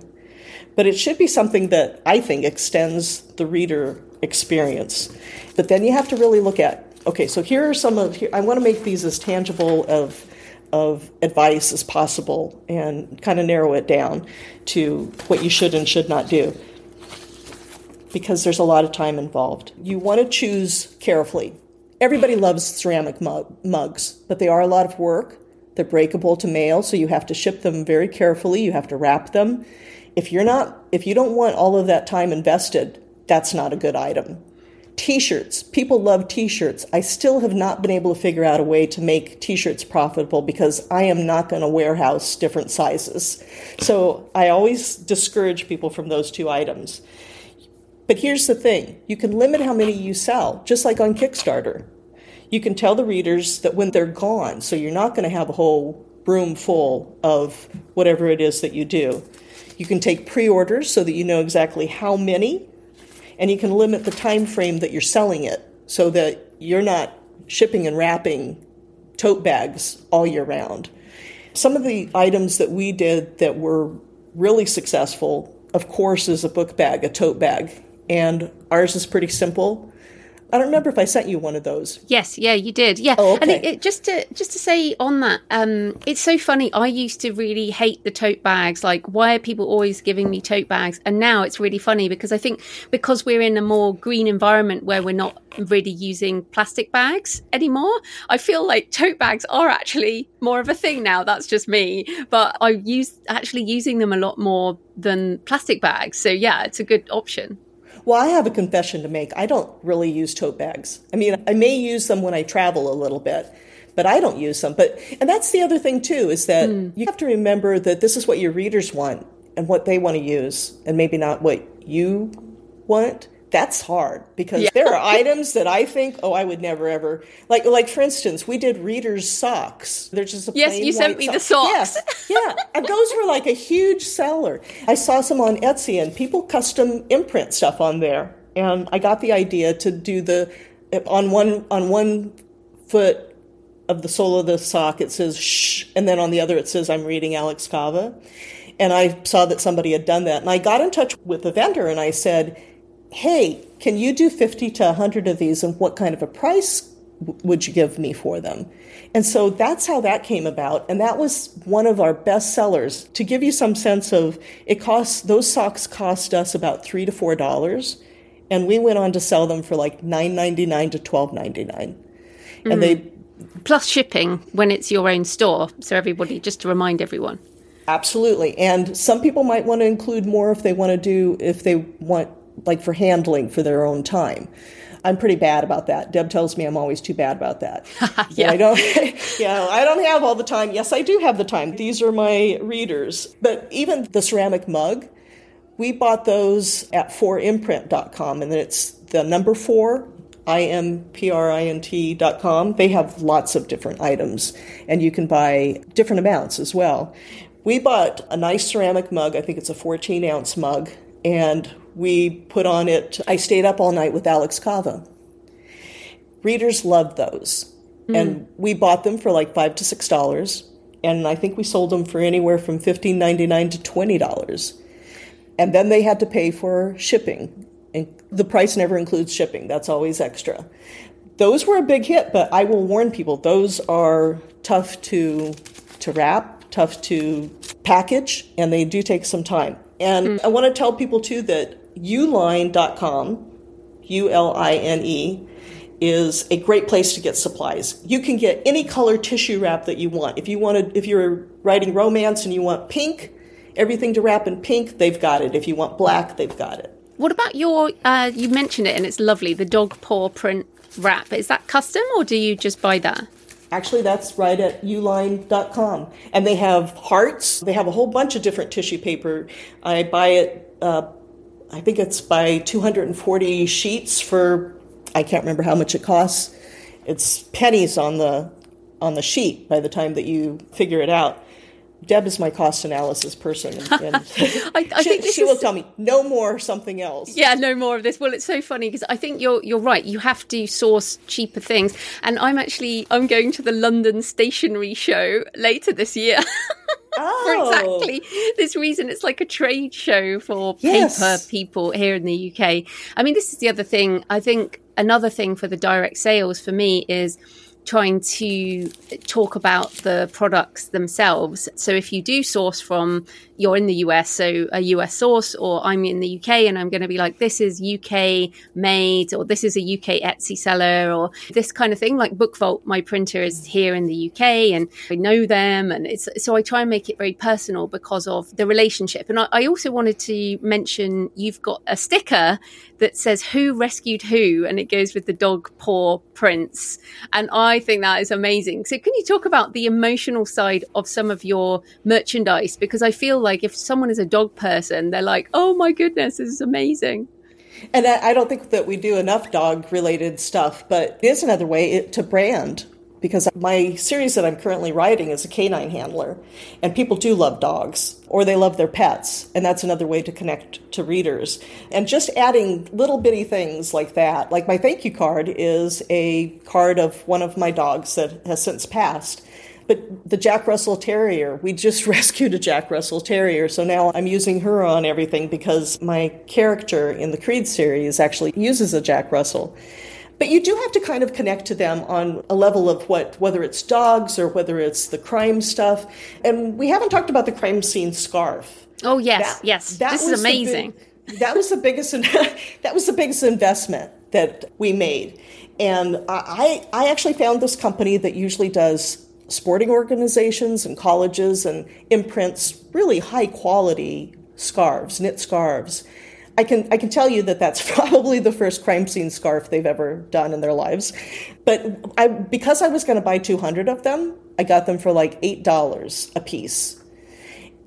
But it should be something that I think extends the reader experience. But then you have to really look at okay, so here are some of here, I want to make these as tangible of of advice as possible and kind of narrow it down to what you should and should not do because there's a lot of time involved. You want to choose carefully. Everybody loves ceramic mug, mugs, but they are a lot of work. They're breakable to mail, so you have to ship them very carefully. You have to wrap them. If you're not if you don't want all of that time invested, that's not a good item. T-shirts. People love t-shirts. I still have not been able to figure out a way to make t-shirts profitable because I am not going to warehouse different sizes. So I always discourage people from those two items. But here's the thing you can limit how many you sell, just like on Kickstarter. You can tell the readers that when they're gone, so you're not going to have a whole room full of whatever it is that you do. You can take pre orders so that you know exactly how many, and you can limit the time frame that you're selling it so that you're not shipping and wrapping tote bags all year round. Some of the items that we did that were really successful, of course, is a book bag, a tote bag and ours is pretty simple. I don't remember if I sent you one of those. Yes, yeah, you did. Yeah, oh, okay. and it, it, just to just to say on that, um, it's so funny. I used to really hate the tote bags. Like, why are people always giving me tote bags? And now it's really funny because I think because we're in a more green environment where we're not really using plastic bags anymore, I feel like tote bags are actually more of a thing now. That's just me, but I use actually using them a lot more than plastic bags. So yeah, it's a good option. Well, I have a confession to make. I don't really use tote bags. I mean, I may use them when I travel a little bit, but I don't use them. But and that's the other thing too is that mm. you have to remember that this is what your readers want and what they want to use and maybe not what you want that's hard because yeah. there are items that I think, oh, I would never ever like. Like for instance, we did readers' socks. There's just a yes, you sent me sock. the socks. Yes, yeah, and those were like a huge seller. I saw some on Etsy, and people custom imprint stuff on there, and I got the idea to do the on one on one foot of the sole of the sock it says shh, and then on the other it says I'm reading Alex Kava. And I saw that somebody had done that. And I got in touch with the vendor and I said, hey, can you do 50 to 100 of these and what kind of a price would you give me for them? And so that's how that came about. And that was one of our best sellers. To give you some sense of it costs, those socks cost us about three to four dollars. And we went on to sell them for like nine ninety nine to twelve ninety nine. Mm. And they mm. plus shipping when it's your own store. So everybody, just to remind everyone. Absolutely. And some people might want to include more if they want to do if they want like for handling for their own time. I'm pretty bad about that. Deb tells me I'm always too bad about that. [laughs] yeah. I don't [laughs] yeah, I don't have all the time. Yes, I do have the time. These are my readers. But even the ceramic mug, we bought those at 4imprint.com and it's the number 4 imprint.com. They have lots of different items and you can buy different amounts as well. We bought a nice ceramic mug. I think it's a 14 ounce mug and we put on it I Stayed Up All Night with Alex Kava. Readers loved those. Mm. And we bought them for like five to six dollars. And I think we sold them for anywhere from fifteen ninety nine to twenty dollars. And then they had to pay for shipping. And the price never includes shipping, that's always extra. Those were a big hit, but I will warn people, those are tough to to wrap, tough to package, and they do take some time. And mm. I want to tell people too that uline.com, U L I N E, is a great place to get supplies. You can get any color tissue wrap that you want. If you wanted, if you're writing romance and you want pink, everything to wrap in pink, they've got it. If you want black, they've got it. What about your? Uh, you mentioned it, and it's lovely. The dog paw print wrap. Is that custom, or do you just buy that? Actually, that's right at uline.com. And they have hearts. They have a whole bunch of different tissue paper. I buy it, uh, I think it's by 240 sheets for, I can't remember how much it costs. It's pennies on the on the sheet by the time that you figure it out. Deb is my cost analysis person, and, [laughs] and I, I, she, think she is... will tell me no more something else. Yeah, no more of this. Well, it's so funny because I think you're you're right. You have to source cheaper things, and I'm actually I'm going to the London Stationery Show later this year. [laughs] oh. for exactly this reason. It's like a trade show for yes. paper people here in the UK. I mean, this is the other thing. I think another thing for the direct sales for me is trying to talk about the products themselves. So if you do source from, you're in the US, so a US source, or I'm in the UK and I'm going to be like, this is UK made, or this is a UK Etsy seller, or this kind of thing. Like BookVault, my printer is here in the UK and I know them. And it's, so I try and make it very personal because of the relationship. And I, I also wanted to mention you've got a sticker that says who rescued who? And it goes with the dog paw prints and i think that is amazing. So can you talk about the emotional side of some of your merchandise? Because i feel like if someone is a dog person they're like oh my goodness this is amazing. And I don't think that we do enough dog related stuff, but it is another way to brand because my series that I'm currently writing is a canine handler, and people do love dogs or they love their pets, and that's another way to connect to readers. And just adding little bitty things like that, like my thank you card is a card of one of my dogs that has since passed. But the Jack Russell Terrier, we just [laughs] rescued a Jack Russell Terrier, so now I'm using her on everything because my character in the Creed series actually uses a Jack Russell. But you do have to kind of connect to them on a level of what, whether it's dogs or whether it's the crime stuff. And we haven't talked about the crime scene scarf. Oh yes, that, yes, that this is amazing. Big, that was the biggest. [laughs] that was the biggest investment that we made, and I I actually found this company that usually does sporting organizations and colleges and imprints really high quality scarves, knit scarves. I can I can tell you that that's [laughs] probably the first crime scene scarf they've ever done in their lives. But I because I was going to buy 200 of them, I got them for like $8 a piece.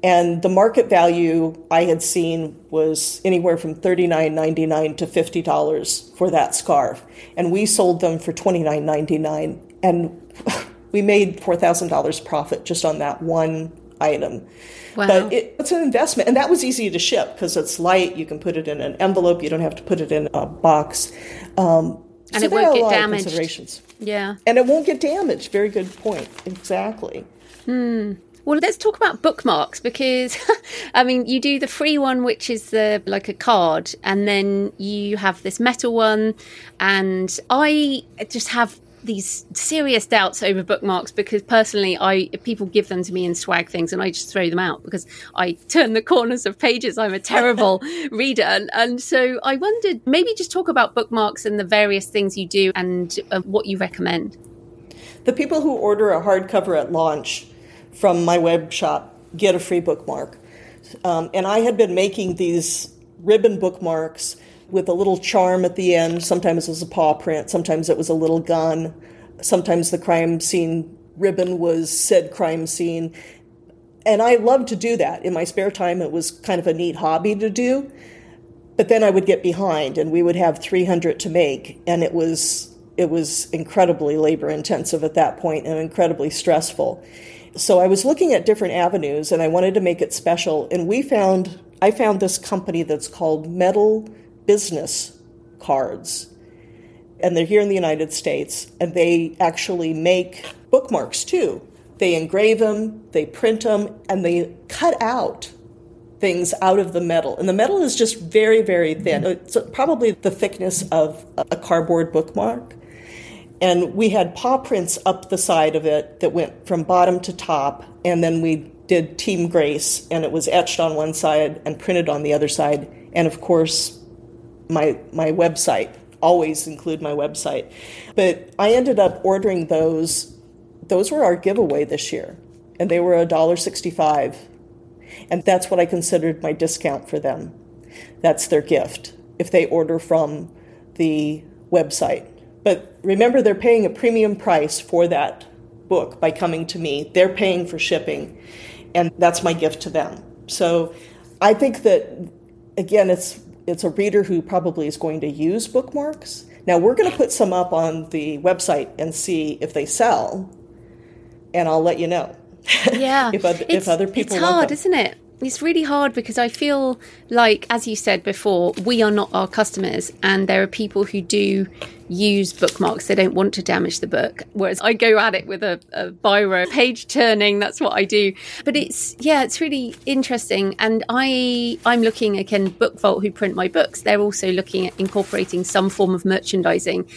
And the market value I had seen was anywhere from $39.99 to $50 for that scarf. And we sold them for $29.99 and [laughs] we made $4,000 profit just on that one item. Wow. But it, it's an investment, and that was easy to ship because it's light. You can put it in an envelope. You don't have to put it in a box. Um, and so it won't get damaged. Yeah, and it won't get damaged. Very good point. Exactly. Hmm. Well, let's talk about bookmarks because, [laughs] I mean, you do the free one, which is the like a card, and then you have this metal one, and I just have these serious doubts over bookmarks because personally I people give them to me in swag things and I just throw them out because I turn the corners of pages. I'm a terrible [laughs] reader. And, and, so I wondered maybe just talk about bookmarks and the various things you do and uh, what you recommend. The people who order a hardcover at launch from my web shop get a free bookmark. Um, and I had been making these ribbon bookmarks with a little charm at the end. Sometimes it was a paw print, sometimes it was a little gun, sometimes the crime scene ribbon was said crime scene. And I loved to do that. In my spare time, it was kind of a neat hobby to do. But then I would get behind and we would have 300 to make. And it was, it was incredibly labor intensive at that point and incredibly stressful. So I was looking at different avenues and I wanted to make it special. And we found I found this company that's called Metal Business Cards. And they're here in the United States, and they actually make bookmarks too. They engrave them, they print them, and they cut out things out of the metal. And the metal is just very, very thin. Mm-hmm. It's probably the thickness of a cardboard bookmark. And we had paw prints up the side of it that went from bottom to top. And then we did Team Grace, and it was etched on one side and printed on the other side. And of course, my, my website, always include my website. But I ended up ordering those. Those were our giveaway this year, and they were $1.65. And that's what I considered my discount for them. That's their gift if they order from the website. But remember, they're paying a premium price for that book by coming to me. They're paying for shipping, and that's my gift to them. So I think that, again, it's, it's a reader who probably is going to use bookmarks. Now, we're going to put some up on the website and see if they sell, and I'll let you know. [laughs] Yeah. if, other, if other people It's hard, isn't it? It's really hard because I feel like, as you said before, we are not our customers, and there are people who do use bookmarks. They don't want to damage the book, whereas I go at it with a, a biro, page turning. That's what I do. But it's yeah, it's really interesting. And I I'm looking again, BookVault, who print my books. They're also looking at incorporating some form of merchandising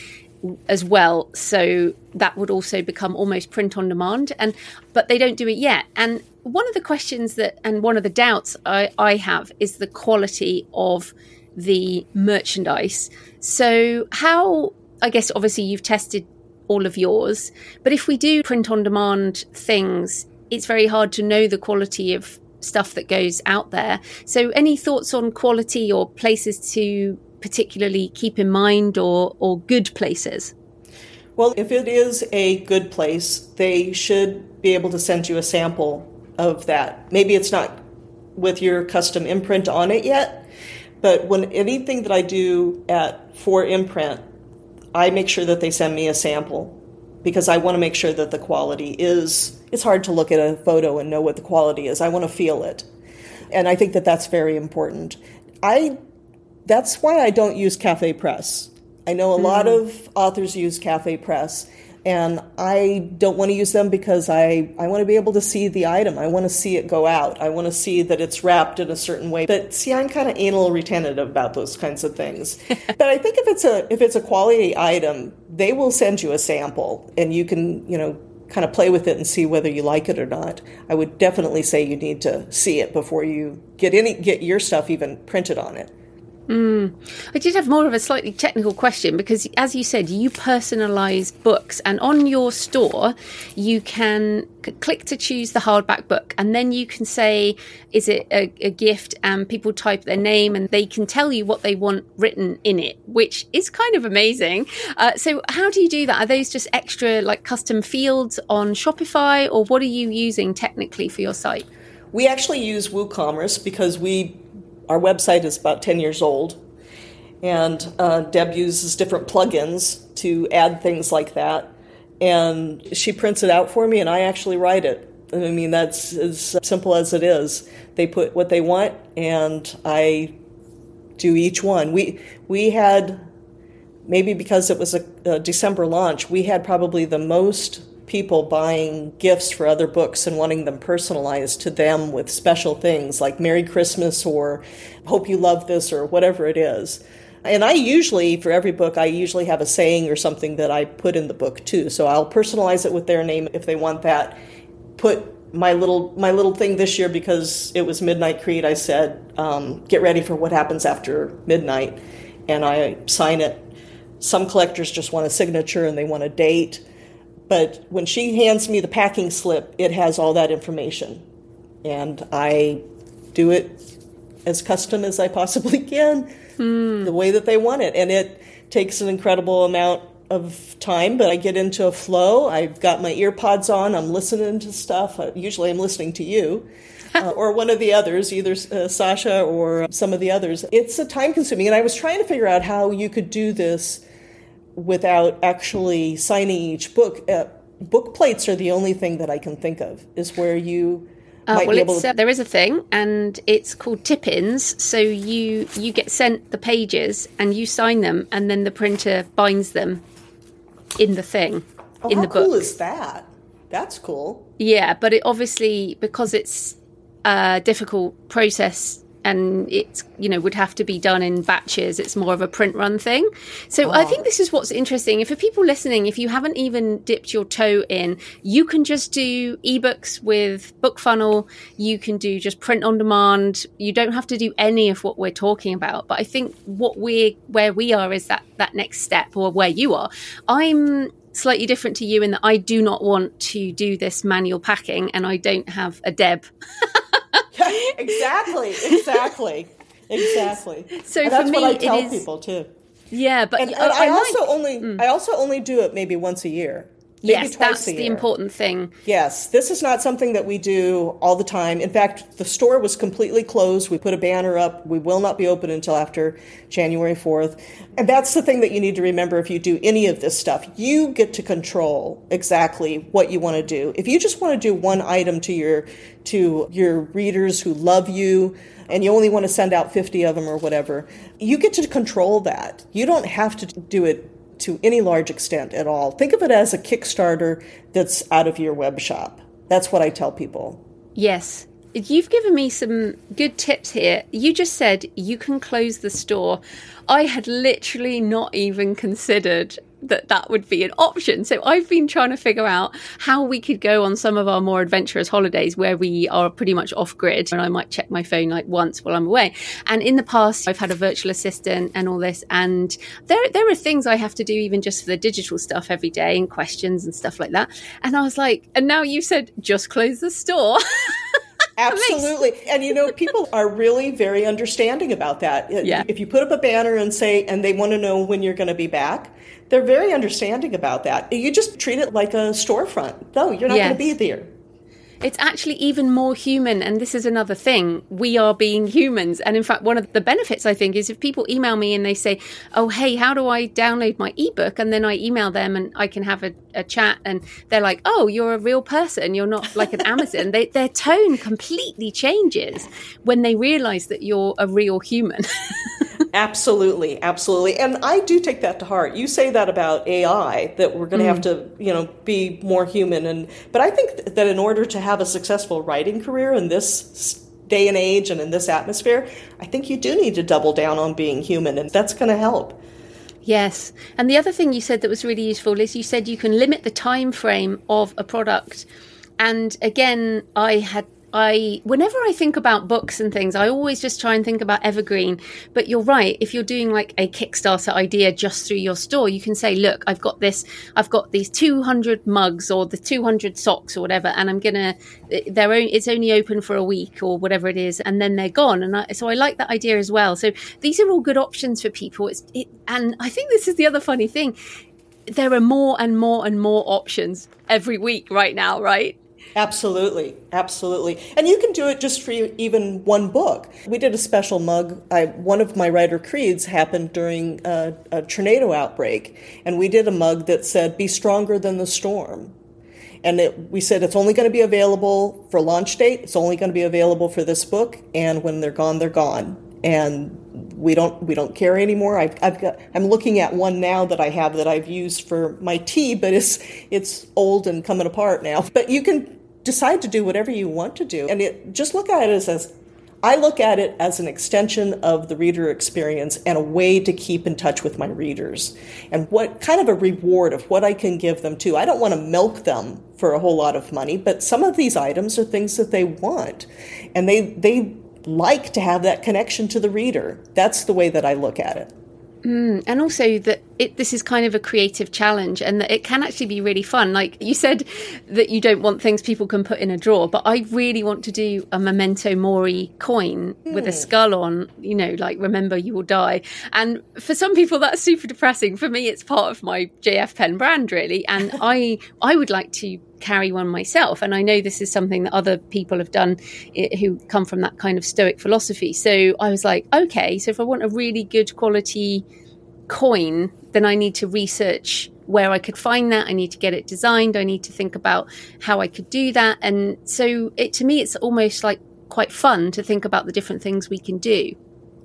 as well so that would also become almost print on demand and but they don't do it yet and one of the questions that and one of the doubts I, I have is the quality of the merchandise so how i guess obviously you've tested all of yours but if we do print on demand things it's very hard to know the quality of stuff that goes out there so any thoughts on quality or places to particularly keep in mind or, or good places? Well, if it is a good place, they should be able to send you a sample of that. Maybe it's not with your custom imprint on it yet, but when anything that I do at 4imprint, I make sure that they send me a sample because I want to make sure that the quality is it's hard to look at a photo and know what the quality is. I want to feel it. And I think that that's very important. I that's why I don't use CafePress. I know a mm. lot of authors use CafePress, and I don't want to use them because I, I want to be able to see the item. I want to see it go out. I want to see that it's wrapped in a certain way. But see, I'm kind of anal retentive about those kinds of things. [laughs] but I think if it's a if it's a quality item, they will send you a sample, and you can you know kind of play with it and see whether you like it or not. I would definitely say you need to see it before you get any get your stuff even printed on it. Mm. I did have more of a slightly technical question because, as you said, you personalize books, and on your store, you can click to choose the hardback book, and then you can say, Is it a, a, gift? And people type their name, and they can tell you what they want written in it, which is kind of amazing. Uh, so, how do you do that? Are those just extra, like custom fields on Shopify, or what are you using technically for your site? We actually use WooCommerce because we our website is about 10 years old, and uh, Deb uses different plugins to add things like that. And she prints it out for me, and I actually write it. I mean, that's as simple as it is. They put what they want, and I do each one. We we had maybe because it was a, a December launch, we had probably the most people buying gifts for other books and wanting them personalized to them with special things like Merry Christmas or Hope You Love This or whatever it is. And I usually, for every book, I usually have a saying or something that I put in the book too. So I'll personalize it with their name if they want that. Put my little my little thing this year because it was Midnight Creed. I said, um, "Get ready for what happens after midnight," and I sign it. Some collectors just want a signature and they want a date. But when she hands me the packing slip, it has all that information. And I do it as custom as I possibly can, mm. the way that they want it. And it takes an incredible amount of time, but I get into a flow. I've got my ear pods on, I'm listening to stuff. Uh, usually I'm listening to you. [laughs] Uh, or one of the others, either uh, Sasha or some of the others. It's a time consuming, and I was trying to figure out how you could do this without actually signing each book. Uh, book plates are the only thing that I can think of, is where you uh, well, it's, to... uh, there is a thing, and it's called tip-ins. So you you get sent the pages, and you sign them, and then the printer binds them in the thing oh, in the book. cool is that? That's cool. Yeah, but it obviously because it's a difficult process and it's you know would have to be done in batches. It's more of a print run thing. So oh. i ah. think this is what's interesting. If for people listening if you haven't even dipped your toe in you can just do ebooks with BookFunnel you can do just print on demand. You don't have to do any of what we're talking about. But i think what we're where we are is that that next step or where you are. I'm slightly different to you in that I do not want to do this manual packing and I don't have a Deb. [laughs] [laughs] exactly, exactly, exactly. So and that's me, what I tell is, people too. Yeah, but and, I, and I, I also only mm. I also only do it maybe once a year. Maybe yes, that's the important thing. Yes, this is not something that we do all the time. In fact, the store was completely closed. We put a banner up. We will not be open until after January 4th. And that's the thing that you need to remember if you do any of this stuff. You get to control exactly what you want to do. If you just want to do one item to your to your readers who love you, and you only want to send out 50 of them or whatever, you get to control that. You don't have to do it to any large extent at all. Think of it as a Kickstarter that's out of your web shop. That's what I tell people. Yes. You've given me some good tips here. You just said you can close the store. I had literally not even considered that that would be an option. So I've been trying to figure out how we could go on some of our more adventurous holidays where we are pretty much off grid and I might check my phone like once while I'm away. And in the past, I've had a virtual assistant and all this. And there, there are things I have to do even just for the digital stuff every day and questions and stuff like that. And I was like, and now you said just close the store. [laughs] Absolutely. and you know, people are really very understanding about that. Yeah. If you put up a banner and say, and they want to know when you're going to be back, they're very understanding about that. You just treat it like a storefront. No, you're not yes. going to be there. It's actually even more human. And this is another thing. We are being humans. And in fact, one of the benefits, I think, is if people email me and they say, Oh, hey, how do I download my ebook? And then I email them and I can have a, a chat. And they're like, Oh, you're a real person. You're not like an Amazon. they, their tone completely changes when they realize that you're a real human. [laughs] Absolutely, absolutely. And I do take that to heart. You say that about AI that we're going to mm. have to, you know, be more human and but I think that in order to have a successful writing career in this day and age and in this atmosphere, I think you do need to double down on being human and that's going to help. Yes. And the other thing you said that was really useful is you said you can limit the time frame of a product. And again, I had I whenever I think about books and things, I always just try and think about evergreen. But you're right. If you're doing like a Kickstarter idea just through your store, you can say, "Look, I've got this. I've got these 200 mugs or the 200 socks or whatever, and I'm gonna. They're only, it's only open for a week or whatever it is, and then they're gone." And I, so I like that idea as well. So these are all good options for people. It's it, and I think this is the other funny thing. There are more and more and more options every week right now, right? Absolutely, absolutely. And you can do it just for even one book. We did a special mug. I, one of my Ryder Creeds happened during a, a tornado outbreak, and we did a mug that said, Be stronger than the storm. And it, we said it's only going to be available for launch date, it's only going to be available for this book, and when they're gone, they're gone. And we don't we don't care anymore. I've, I've got I'm looking at one now that I have that I've used for my tea, but it's it's old and coming apart now. But you can decide to do whatever you want to do. And it, just look at it as, as I look at it as an extension of the reader experience and a way to keep in touch with my readers and what kind of a reward of what I can give them too. I don't want to milk them for a whole lot of money, but some of these items are things that they want and they they like to have that connection to the reader. That's the way that I look at it. Mm, and also that it, this is kind of a creative challenge and that it can actually be really fun. Like you said that you don't want things people can put in a drawer, but I really want to do a memento mori coin mm. with a hmm. skull on, you know, like remember you will die. And for some people that's super depressing. For me it's part of my JF Penn brand really and [laughs] I I would like to carry one myself. And I know this is something that other people have done who come from that kind of stoic philosophy. So I was like, okay, so if I want a really good quality coin, then I need to research where I could find that. I need to get it designed. I need to think about how I could do that. And so it, to me, it's almost like quite fun to think about the different things we can do.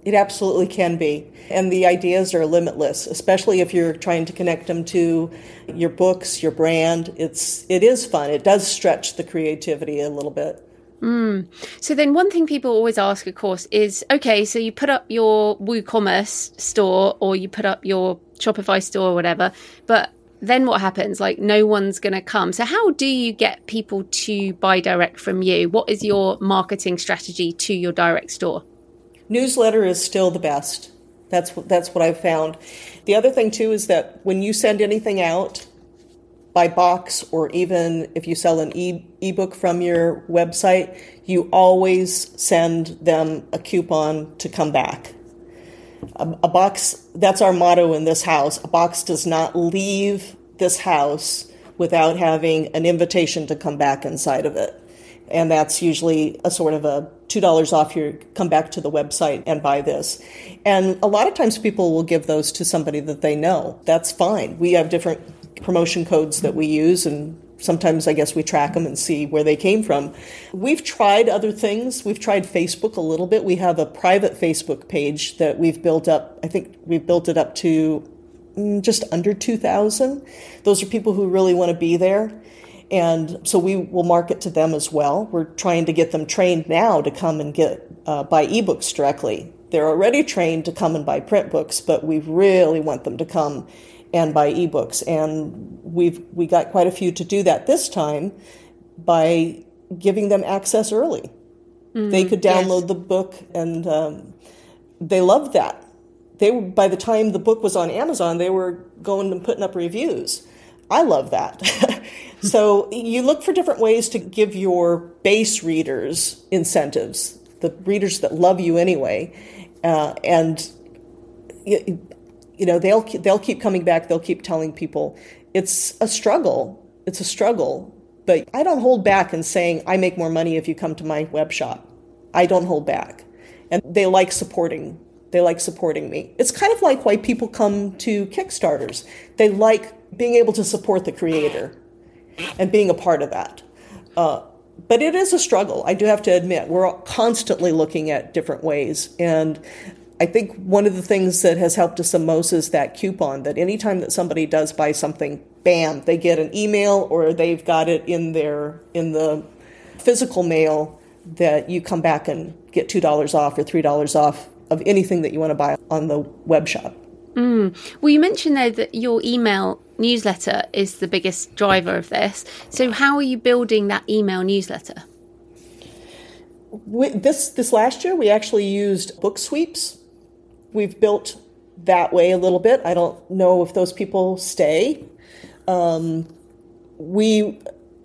It absolutely can be. And the ideas are limitless, especially if you're trying to connect them to your books, your brand. It's it is fun. It does stretch the creativity a little bit. Mm. So then one thing people always ask, of course, is okay, so you put up your WooCommerce store or you put up your Shopify store or whatever, but then what happens? Like no one's going to come. So how do you get people to buy direct from you? What is your marketing strategy to your direct store? Newsletter is still the best. That's that's what I've found. The other thing too is that when you send anything out by box or even if you sell an e- ebook from your website, you always send them a coupon to come back. A, a box that's our motto in this house. A box does not leave this house without having an invitation to come back inside of it and that's usually a sort of a $2 off your come back to the website and buy this. And a lot of times people will give those to somebody that they know. That's fine. We have different promotion codes that we use and sometimes i guess we track them and see where they came from. We've tried other things. We've tried facebook a little bit. We have a private facebook page that we've built up. I think we've built it up to mm, just under 2000 those are people who really want to be there and so we will market to them as well. We're trying to get them trained now to come and get uh, buy ebooks directly. They're already trained to come and buy print books, but we really want them to come and buy ebooks. And we've we got quite a few to do that this time by giving them access early. Mm, they could download yes. the book, and um, they loved that. They by the time the book was on Amazon, they were going and putting up reviews. I love that. [laughs] so you look for different ways to give your base readers incentives, the readers that love you anyway, uh, and you, you know they'll they'll keep coming back. They'll keep telling people it's a struggle. It's a struggle, but I don't hold back in saying I make more money if you come to my web shop. I don't hold back, and they like supporting they like supporting me. It's kind of like why people come to Kickstarters. They like being able to support the creator and being a part of that. Uh, but it is a struggle. I do have to admit, we're constantly looking at different ways. And I think one of the things that has helped us the most is that coupon that anytime that somebody does buy something, bam, they get an email or they've got it in their in the physical mail that you come back and get $2 off or $3 off of anything that you want to buy on the web shop. Mm. Well, you mentioned there that your email newsletter is the biggest driver of this. So, how are you building that email newsletter? We, this this last year, we actually used BookSweeps. We've built that way a little bit. I don't know if those people stay. Um, we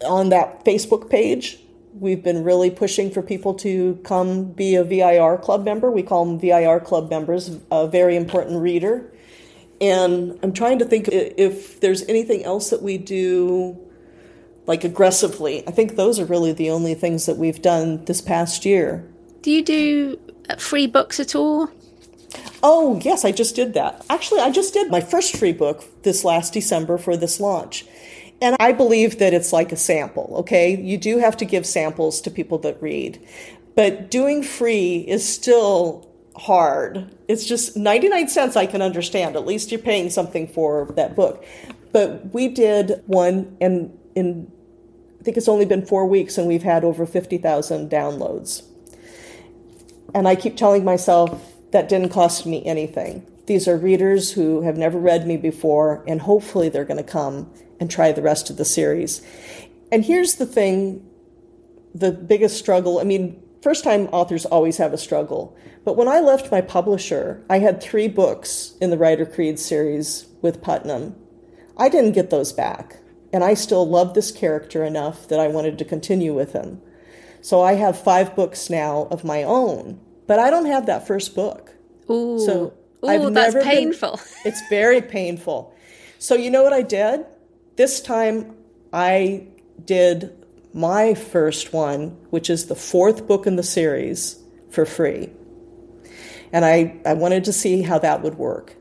on that Facebook page, we've been really pushing for people to come be a VIR club member. We call them VIR club members, a very important reader. And I'm trying to think if there's anything else that we do like aggressively. I think those are really the only things that we've done this past year. Do you do uh, free books at all? Oh, yes, I just did that. Actually, I just did my first free book this last December for this launch. And I believe that it's like a sample, okay? You do have to give samples to people that read. But doing free is still hard. It's just 99 cents I can understand. At least you're paying something for that book. But we did one and in I think it's only been 4 weeks and we've had over 50,000 downloads. And I keep telling myself that didn't cost me anything. These are readers who have never read me before and hopefully they're going to come and try the rest of the series. And here's the thing the biggest struggle, I mean, first time authors always have a struggle. But when I left my publisher, I had three books in the Ryder Creed series with Putnam. I didn't get those back. And I still loved this character enough that I wanted to continue with him. So I have five books now of my own, but I don't have that first book. Ooh. So Ooh, I've that's painful. Been, [laughs] it's very painful. So you know what I did? This time I did my first one, which is the fourth book in the series, for free. And I, I wanted to see how that would work.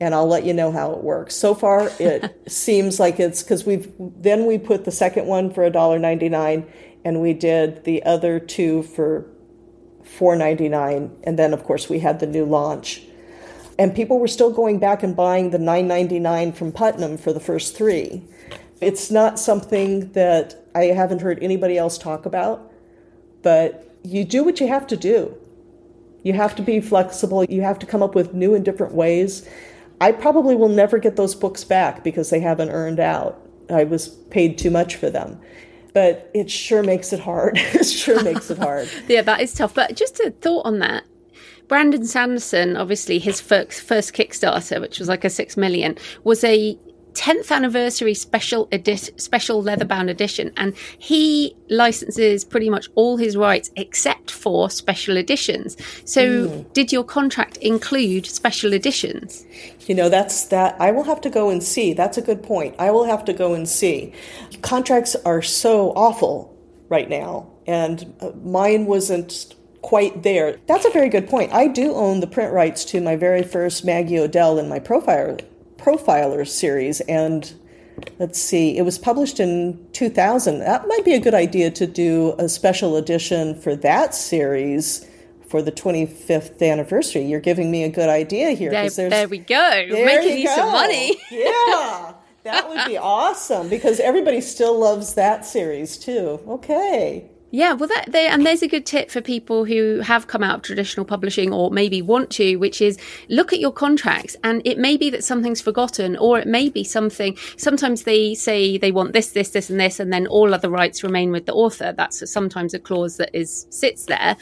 and I'll let you know how it works. So far, it [laughs] seems like it's because we've then we put the second one for $1.99 and we did the other two for $4.99 and then of course we had the new launch. And people were still going back and buying the $9.99 from Putnam for the first three. It's not something that I haven't heard anybody else talk about, but you do what you have to do. You have to be flexible. You have to come up with new and different ways. I probably will never get those books back because they haven't earned out. I was paid too much for them. But it sure makes it hard. [laughs] it sure makes it hard. [laughs] yeah, that is tough. But just a thought on that. Brandon Sanderson, obviously, his first, first Kickstarter, which was like a six million, was a 10th anniversary special edit special leatherbound edition and he licenses pretty much all his rights except for special editions. So mm. did your contract include special editions? You know that's that i will have to go and see. That's a good point. I will have to go and see. Contracts are so awful right now and uh, mine wasn't quite there. That's a very good point. I do own the print rights to my very first Maggie O'Dell in my profile Profiler series, and let's see, it was published in 2000. That might be a good idea to do a special edition for that series for the 25th anniversary. You're giving me a good idea here. There, there we go. There Making you, you some money. [laughs] yeah. That would be awesome because everybody still loves that series too. Okay. Yeah, well, that they, and there's a good tip for people who have come out of traditional publishing or maybe want to, which is look at your contracts, and it may be that something's forgotten, or it may be something. Sometimes they say they want this, this, this, and this, and then all other rights remain with the author. That's sometimes a clause that is sits there.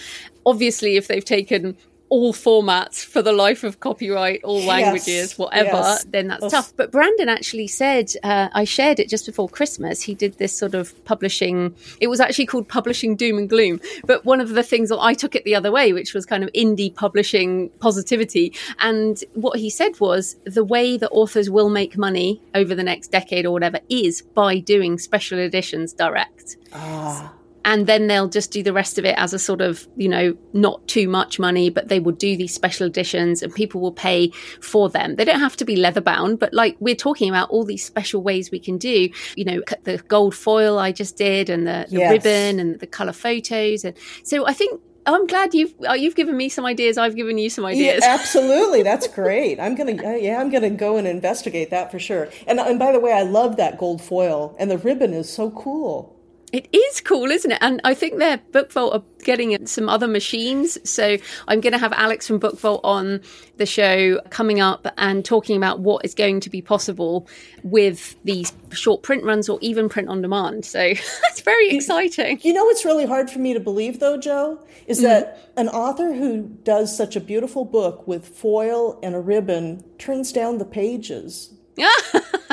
Obviously, if they've taken all formats for the life of copyright, all languages, yes, whatever, yes. then that's tough. But Brandon actually said, uh, I shared it just before Christmas. He did this sort of publishing, it was actually called Publishing Doom and Gloom. But one of the things that I took it the other way, which was kind of indie publishing positivity. And what he said was the way that authors will make money over the next decade or whatever is by doing special editions direct. Ah and then they'll just do the rest of it as a sort of you know not too much money but they will do these special editions and people will pay for them they don't have to be leather bound but like we're talking about all these special ways we can do you know the gold foil i just did and the, the yes. ribbon and the color photos and so i think I'm glad you've uh, you've given me some ideas. I've given you some ideas. Yeah, [laughs] absolutely, that's great. I'm gonna uh, yeah, I'm gonna go and investigate that for sure. And and by the way, I love that gold foil, and the ribbon is so cool. It is cool, isn't it? And I think their BookVault are getting some other machines. So I'm going to have Alex from BookVault on the show coming up and talking about what is going to be possible with these short print runs or even print on demand. So [laughs] that's very exciting. You know what's really hard for me to believe, though, Jo, is mm-hmm. that an author who does such a beautiful book with foil and a ribbon turns down the pages. [laughs]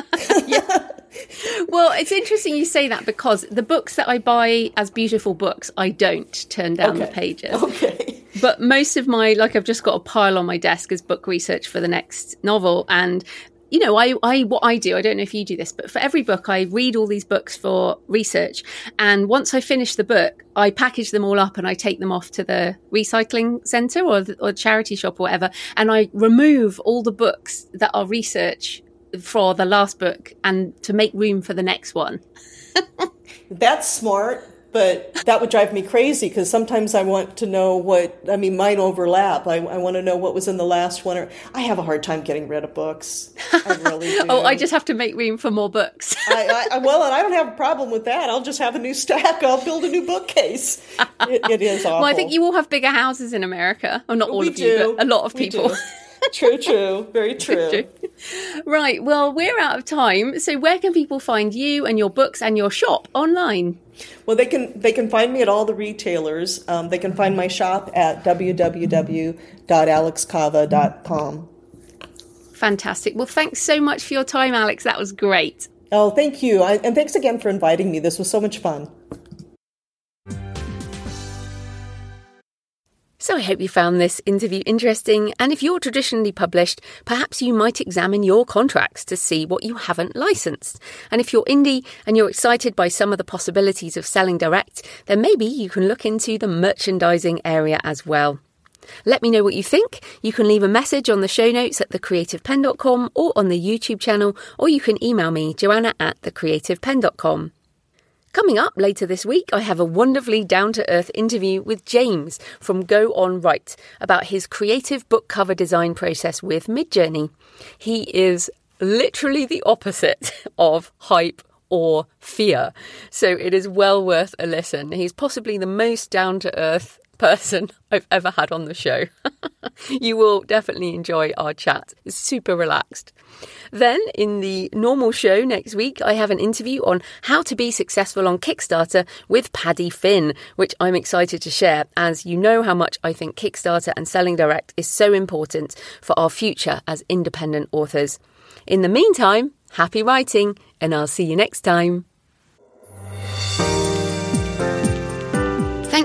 well, it's interesting you say that because the books that I buy as beautiful books, I don't turn down okay. the pages. Okay. But most of my, like, I've just got a pile on my desk as book research for the next novel, and you know, I, I, what I do, I don't know if you do this, but for every book, I read all these books for research. And once I finish the book, I package them all up and I take them off to the recycling center or, the, or charity shop or whatever. And I remove all the books that are research for the last book and to make room for the next one. [laughs] That's smart, but that would drive me crazy because sometimes I want to know what, I mean, mine overlap. I, I want to know what was in the last one. Or I have a hard time getting rid of books. I really do. [laughs] oh, I just have to make room for more books. [laughs] I, I, well, and I don't have a problem with that. I'll just have a new stack. I'll build a new bookcase. It, it is awful. Well, I think you all have bigger houses in America. Well, not all we of do. you, but a lot of people true, true. Very true. Right. Well, we're out of time. So where can people find you and your books and your shop online? Well, they can they can find me at all the retailers. Um, they can find my shop at www.alexkava.com. Fantastic. Well, thanks so much for your time, Alex. That was great. Oh, thank you. I, and thanks again for inviting me. This was so much fun. So I hope you found this interview interesting, and if you're traditionally published, perhaps you might examine your contracts to see what you haven't licensed. And if you're indie and you're excited by some of the possibilities of selling direct, then maybe you can look into the merchandising area as well. Let me know what you think. You can leave a message on the show notes at thecreativepenn.com or on the YouTube channel, or you can email me, joanna at thecreativepenn.com. Coming up later this week, I have a wonderfully down to earth interview with James from Go On Write about his creative book cover design process with Midjourney. He is literally the opposite [laughs] of hype or fear. So it is well worth a listen. He's possibly the most down to earth person [laughs] I've ever had on the show. [laughs] you will definitely enjoy our chat. It's super relaxed. Then, in the normal show next week, I have an interview on how to be successful on Kickstarter with Paddy Finn, which I'm excited to share, as you know how much I think Kickstarter and selling direct is so important for our future as independent authors. In the meantime, happy writing, and I'll see you next time.